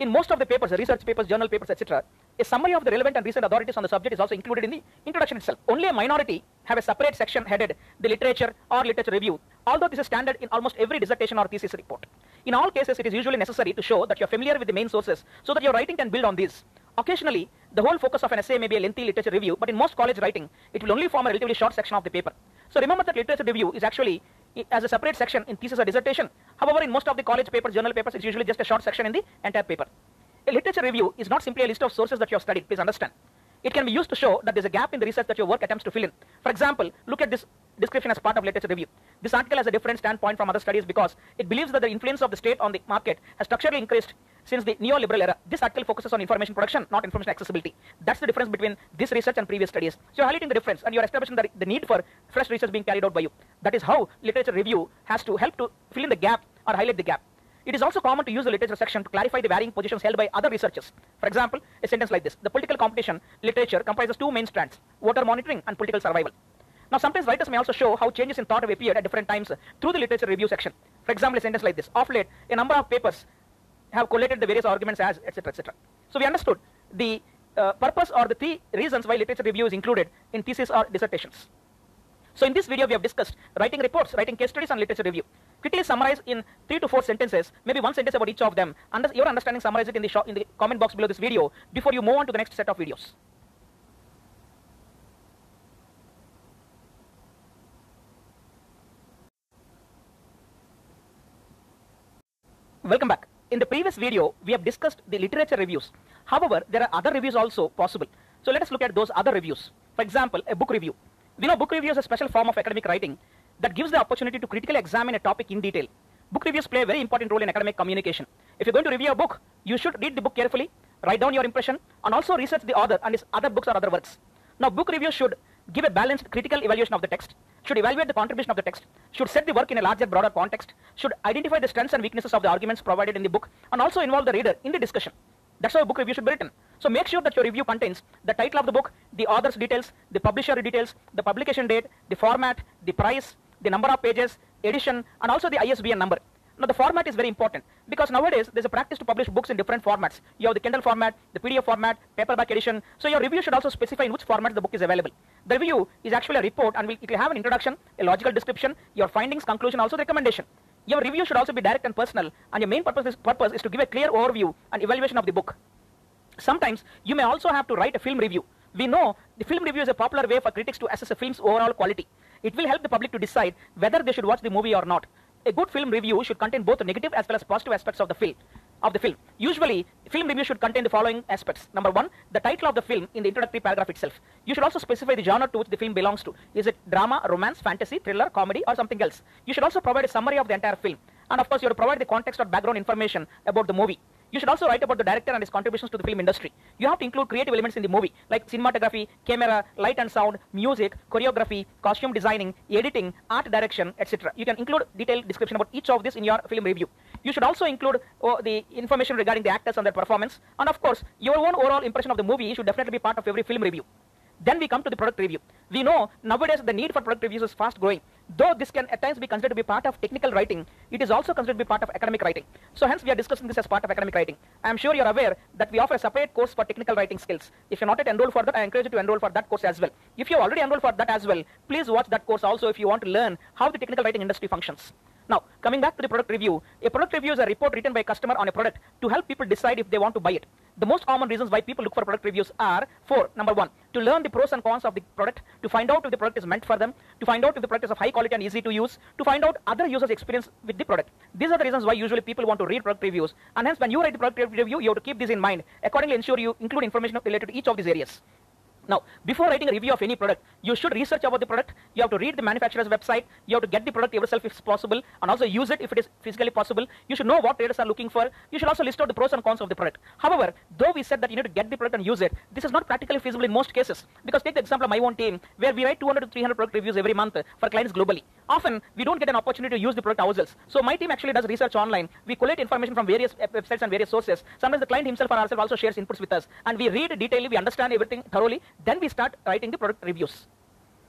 In most of the papers, research papers, journal papers, etc., a summary of the relevant and recent authorities on the subject is also included in the introduction itself. Only a minority have a separate section headed the literature or literature review, although this is standard in almost every dissertation or thesis report. In all cases, it is usually necessary to show that you're familiar with the main sources so that your writing can build on these. Occasionally, the whole focus of an essay may be a lengthy literature review, but in most college writing, it will only form a relatively short section of the paper. So remember that literature review is actually as a separate section in thesis or dissertation. However, in most of the college papers, journal papers, it's usually just a short section in the entire paper. A literature review is not simply a list of sources that you have studied, please understand. It can be used to show that there's a gap in the research that your work attempts to fill in. For example, look at this description as part of literature review. This article has a different standpoint from other studies because it believes that the influence of the state on the market has structurally increased since the neoliberal era. This article focuses on information production, not information accessibility. That's the difference between this research and previous studies. So you're highlighting the difference and you're establishing the, the need for fresh research being carried out by you. That is how literature review has to help to fill in the gap or highlight the gap. It is also common to use the literature section to clarify the varying positions held by other researchers. For example, a sentence like this. The political competition literature comprises two main strands, voter monitoring and political survival. Now, sometimes writers may also show how changes in thought have appeared at different times through the literature review section. For example, a sentence like this. Of late, a number of papers have collated the various arguments as, etc., etc. So we understood the uh, purpose or the three reasons why literature review is included in thesis or dissertations. So in this video, we have discussed writing reports, writing case studies, and literature review. Quickly summarize in three to four sentences, maybe one sentence about each of them. Under your understanding, summarize it in the, in the comment box below this video before you move on to the next set of videos. Welcome back. In the previous video, we have discussed the literature reviews. However, there are other reviews also possible. So let us look at those other reviews. For example, a book review. We know book review is a special form of academic writing that gives the opportunity to critically examine a topic in detail. Book reviews play a very important role in academic communication. If you're going to review a book, you should read the book carefully, write down your impression, and also research the author and his other books or other works. Now, book reviews should give a balanced critical evaluation of the text, should evaluate the contribution of the text, should set the work in a larger, broader context, should identify the strengths and weaknesses of the arguments provided in the book, and also involve the reader in the discussion. That's how a book review should be written. So make sure that your review contains the title of the book, the author's details, the publisher details, the publication date, the format, the price, the number of pages, edition, and also the ISBN number. Now the format is very important because nowadays there's a practice to publish books in different formats. You have the Kindle format, the PDF format, paperback edition. So your review should also specify in which format the book is available. The review is actually a report and it will have an introduction, a logical description, your findings, conclusion, also the recommendation. Your review should also be direct and personal and your main purpose is, purpose is to give a clear overview and evaluation of the book. Sometimes you may also have to write a film review. We know the film review is a popular way for critics to assess a film's overall quality. It will help the public to decide whether they should watch the movie or not. A good film review should contain both negative as well as positive aspects of the film. Of the film. Usually, film review should contain the following aspects. Number one, the title of the film in the introductory paragraph itself. You should also specify the genre to which the film belongs to. Is it drama, romance, fantasy, thriller, comedy, or something else? You should also provide a summary of the entire film. And of course, you have to provide the context or background information about the movie. You should also write about the director and his contributions to the film industry. You have to include creative elements in the movie, like cinematography, camera, light and sound, music, choreography, costume designing, editing, art direction, etc. You can include detailed description about each of this in your film review. You should also include oh, the information regarding the actors and their performance. And of course, your own overall impression of the movie should definitely be part of every film review. Then we come to the product review. We know nowadays the need for product reviews is fast growing. Though this can at times be considered to be part of technical writing, it is also considered to be part of academic writing. So hence we are discussing this as part of academic writing. I am sure you are aware that we offer a separate course for technical writing skills. If you are not yet enrolled for that, I encourage you to enroll for that course as well. If you are already enrolled for that as well, please watch that course also if you want to learn how the technical writing industry functions. Now, coming back to the product review, a product review is a report written by a customer on a product to help people decide if they want to buy it. The most common reasons why people look for product reviews are four. Number one, to learn the pros and cons of the product, to find out if the product is meant for them, to find out if the product is of high quality and easy to use, to find out other users' experience with the product. These are the reasons why usually people want to read product reviews. And hence, when you write the product review, you have to keep this in mind. Accordingly, ensure you include information related to each of these areas. Now, before writing a review of any product, you should research about the product. You have to read the manufacturer's website. You have to get the product yourself if possible, and also use it if it is physically possible. You should know what traders are looking for. You should also list out the pros and cons of the product. However, though we said that you need to get the product and use it, this is not practically feasible in most cases. Because take the example of my own team, where we write 200 to 300 product reviews every month for clients globally. Often, we don't get an opportunity to use the product ourselves. So my team actually does research online. We collect information from various websites and various sources. Sometimes the client himself or ourselves also shares inputs with us, and we read detailedly, we understand everything thoroughly. Then we start writing the product reviews.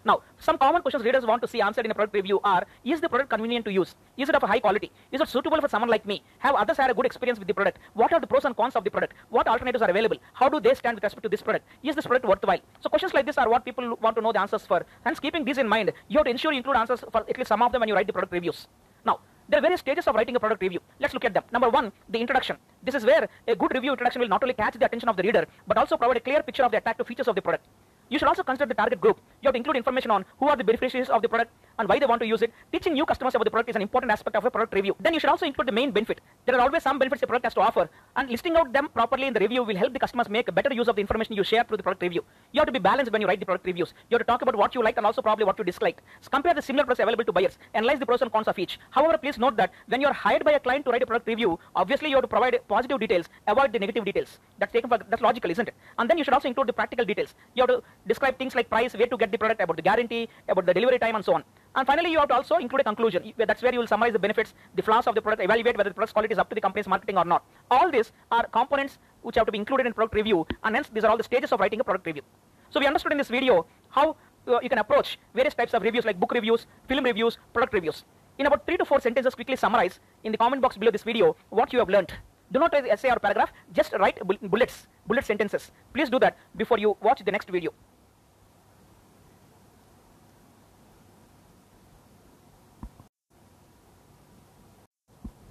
Now, some common questions readers want to see answered in a product review are, is the product convenient to use? Is it of a high quality? Is it suitable for someone like me? Have others had a good experience with the product? What are the pros and cons of the product? What alternatives are available? How do they stand with respect to this product? Is this product worthwhile? So questions like this are what people want to know the answers for. Hence, keeping these in mind, you have to ensure you include answers for at least some of them when you write the product reviews. Now, there are various stages of writing a product review. Let's look at them. Number one, the introduction. This is where a good review introduction will not only catch the attention of the reader, but also provide a clear picture of the attractive features of the product. You should also consider the target group. You have to include information on who are the beneficiaries of the product and why they want to use it. Teaching new customers about the product is an important aspect of a product review. Then you should also include the main benefit. There are always some benefits a product has to offer, and listing out them properly in the review will help the customers make a better use of the information you share through the product review. You have to be balanced when you write the product reviews. You have to talk about what you like and also probably what you dislike. Compare the similar products available to buyers. Analyze the pros and cons of each. However, please note that when you are hired by a client to write a product review, obviously you have to provide positive details, avoid the negative details. That's taken for that's logical, isn't it? And then you should also include the practical details. You have to describe things like price, where to get the product, about the guarantee, about the delivery time, and so on. And finally, you have to also include a conclusion. That's where you will summarize the benefits, the flaws of the product, evaluate whether the product's quality is up to the company's marketing or not. All these are components which have to be included in product review, and hence these are all the stages of writing a product review. So we understood in this video how uh, you can approach various types of reviews like book reviews, film reviews, product reviews. In about three to four sentences, quickly summarize in the comment box below this video what you have learned. Do not write essay or paragraph, just write bullets, bullet sentences. Please do that before you watch the next video.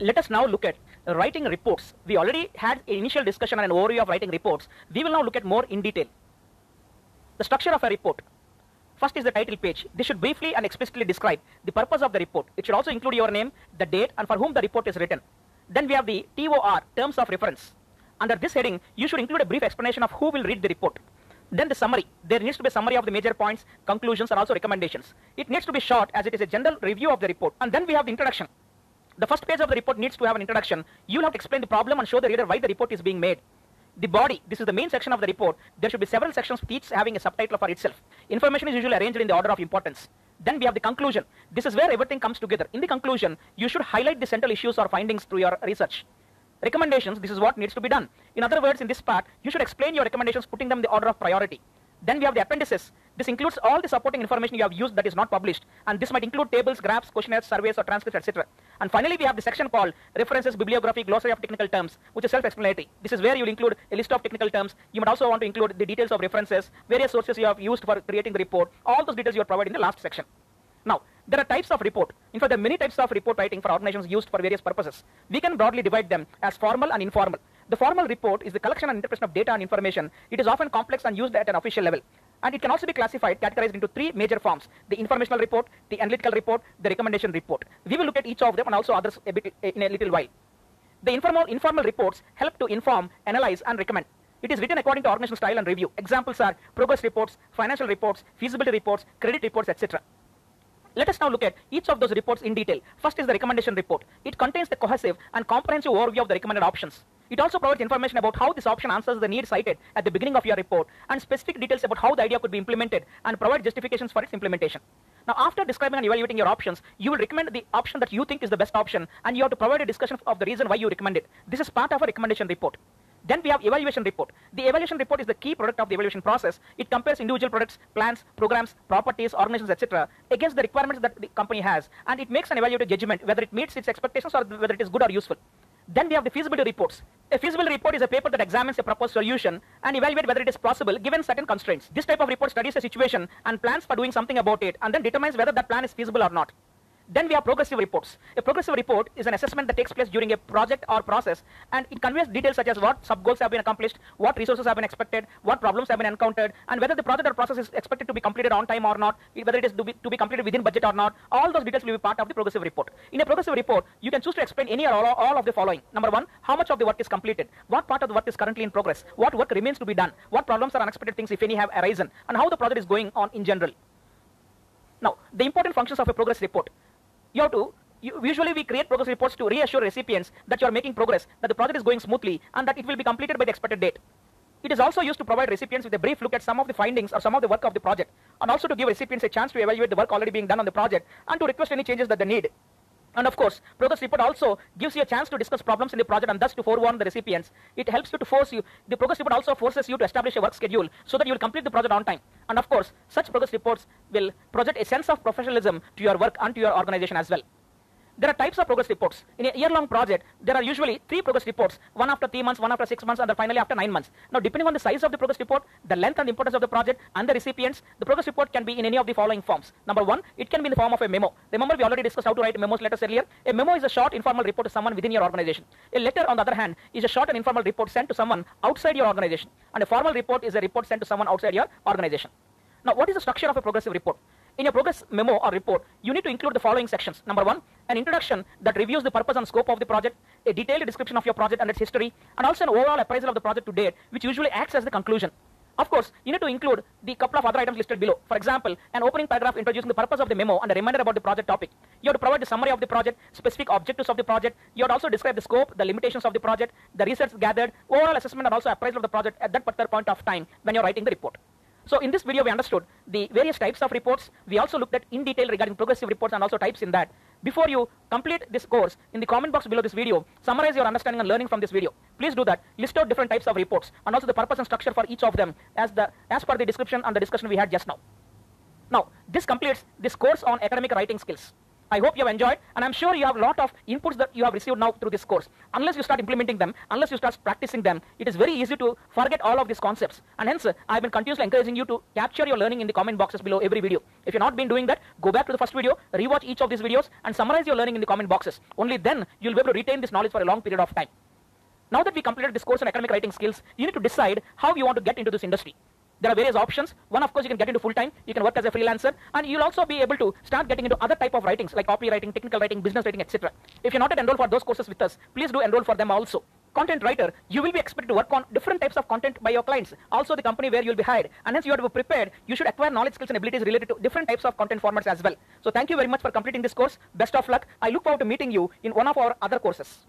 Let us now look at writing reports. We already had an initial discussion and an overview of writing reports. We will now look at more in detail. The structure of a report. First is the title page. This should briefly and explicitly describe the purpose of the report. It should also include your name, the date, and for whom the report is written. Then we have the TOR, terms of reference. Under this heading, you should include a brief explanation of who will read the report. Then the summary. There needs to be a summary of the major points, conclusions, and also recommendations. It needs to be short as it is a general review of the report. And then we have the introduction. The first page of the report needs to have an introduction. You'll have to explain the problem and show the reader why the report is being made. The body, this is the main section of the report. There should be several sections, each having a subtitle for itself. Information is usually arranged in the order of importance. Then we have the conclusion. This is where everything comes together. In the conclusion, you should highlight the central issues or findings through your research. Recommendations, this is what needs to be done. In other words, in this part, you should explain your recommendations, putting them in the order of priority. Then we have the appendices. This includes all the supporting information you have used that is not published. And this might include tables, graphs, questionnaires, surveys, or transcripts, etc. And finally, we have the section called references, bibliography, glossary of technical terms, which is self-explanatory. This is where you will include a list of technical terms. You might also want to include the details of references, various sources you have used for creating the report. All those details you are provided in the last section. Now, there are types of report. In fact, there are many types of report writing for organizations used for various purposes. We can broadly divide them as formal and informal. The formal report is the collection and interpretation of data and information. It is often complex and used at an official level. And it can also be classified, categorized into three major forms. The informational report, the analytical report, the recommendation report. We will look at each of them and also others a bit in a little while. The informal, informal reports help to inform, analyze, and recommend. It is written according to organizational style and review. Examples are progress reports, financial reports, feasibility reports, credit reports, etc. Let us now look at each of those reports in detail. First is the recommendation report. It contains the cohesive and comprehensive overview of the recommended options. It also provides information about how this option answers the need cited at the beginning of your report and specific details about how the idea could be implemented and provide justifications for its implementation. Now, after describing and evaluating your options, you will recommend the option that you think is the best option and you have to provide a discussion of the reason why you recommend it. This is part of a recommendation report. Then we have evaluation report. The evaluation report is the key product of the evaluation process. It compares individual products, plans, programs, properties, organizations, etc. against the requirements that the company has and it makes an evaluative judgment whether it meets its expectations or whether it is good or useful. Then we have the feasibility reports. A feasibility report is a paper that examines a proposed solution and evaluate whether it is possible given certain constraints. This type of report studies a situation and plans for doing something about it and then determines whether that plan is feasible or not. Then we have progressive reports. A progressive report is an assessment that takes place during a project or process and it conveys details such as what sub-goals have been accomplished, what resources have been expected, what problems have been encountered, and whether the project or process is expected to be completed on time or not, whether it is to be, to be completed within budget or not. All those details will be part of the progressive report. In a progressive report, you can choose to explain any or all, all of the following. Number one, how much of the work is completed, what part of the work is currently in progress, what work remains to be done, what problems or unexpected things, if any, have arisen, and how the project is going on in general. Now, the important functions of a progress report you have to you, usually we create progress reports to reassure recipients that you are making progress, that the project is going smoothly, and that it will be completed by the expected date. It is also used to provide recipients with a brief look at some of the findings or some of the work of the project, and also to give recipients a chance to evaluate the work already being done on the project and to request any changes that they need. And of course, progress report also gives you a chance to discuss problems in the project and thus to forewarn the recipients. It helps you to force you. The progress report also forces you to establish a work schedule so that you will complete the project on time. And of course, such progress reports will project a sense of professionalism to your work and to your organization as well. There are types of progress reports. In a year-long project, there are usually three progress reports, one after three months, one after six months, and then finally after nine months. Now, depending on the size of the progress report, the length and importance of the project, and the recipients, the progress report can be in any of the following forms. Number one, it can be in the form of a memo. Remember, we already discussed how to write memos letters earlier. A memo is a short informal report to someone within your organization. A letter, on the other hand, is a short and informal report sent to someone outside your organization. And a formal report is a report sent to someone outside your organization. Now, what is the structure of a progressive report? In your progress memo or report, you need to include the following sections. Number one, an introduction that reviews the purpose and scope of the project, a detailed description of your project and its history, and also an overall appraisal of the project to date, which usually acts as the conclusion. Of course, you need to include the couple of other items listed below. For example, an opening paragraph introducing the purpose of the memo and a reminder about the project topic. You have to provide the summary of the project, specific objectives of the project. You have to also describe the scope, the limitations of the project, the research gathered, overall assessment and also appraisal of the project at that particular point of time when you're writing the report. So in this video, we understood the various types of reports. We also looked at in detail regarding progressive reports and also types in that. Before you complete this course, in the comment box below this video, summarize your understanding and learning from this video. Please do that. List out different types of reports and also the purpose and structure for each of them as, the, as per the description and the discussion we had just now. Now, this completes this course on academic writing skills. I hope you have enjoyed and I'm sure you have a lot of inputs that you have received now through this course. Unless you start implementing them, unless you start practicing them, it is very easy to forget all of these concepts. And hence, I've been continuously encouraging you to capture your learning in the comment boxes below every video. If you're not been doing that, go back to the first video, rewatch each of these videos and summarize your learning in the comment boxes. Only then you'll be able to retain this knowledge for a long period of time. Now that we completed this course on academic writing skills, you need to decide how you want to get into this industry. There are various options. One, of course, you can get into full time. You can work as a freelancer, and you'll also be able to start getting into other type of writings like copywriting, technical writing, business writing, etc. If you're not yet enrolled for those courses with us, please do enroll for them also. Content writer, you will be expected to work on different types of content by your clients. Also, the company where you'll be hired, and hence you have to be prepared. You should acquire knowledge, skills, and abilities related to different types of content formats as well. So, thank you very much for completing this course. Best of luck. I look forward to meeting you in one of our other courses.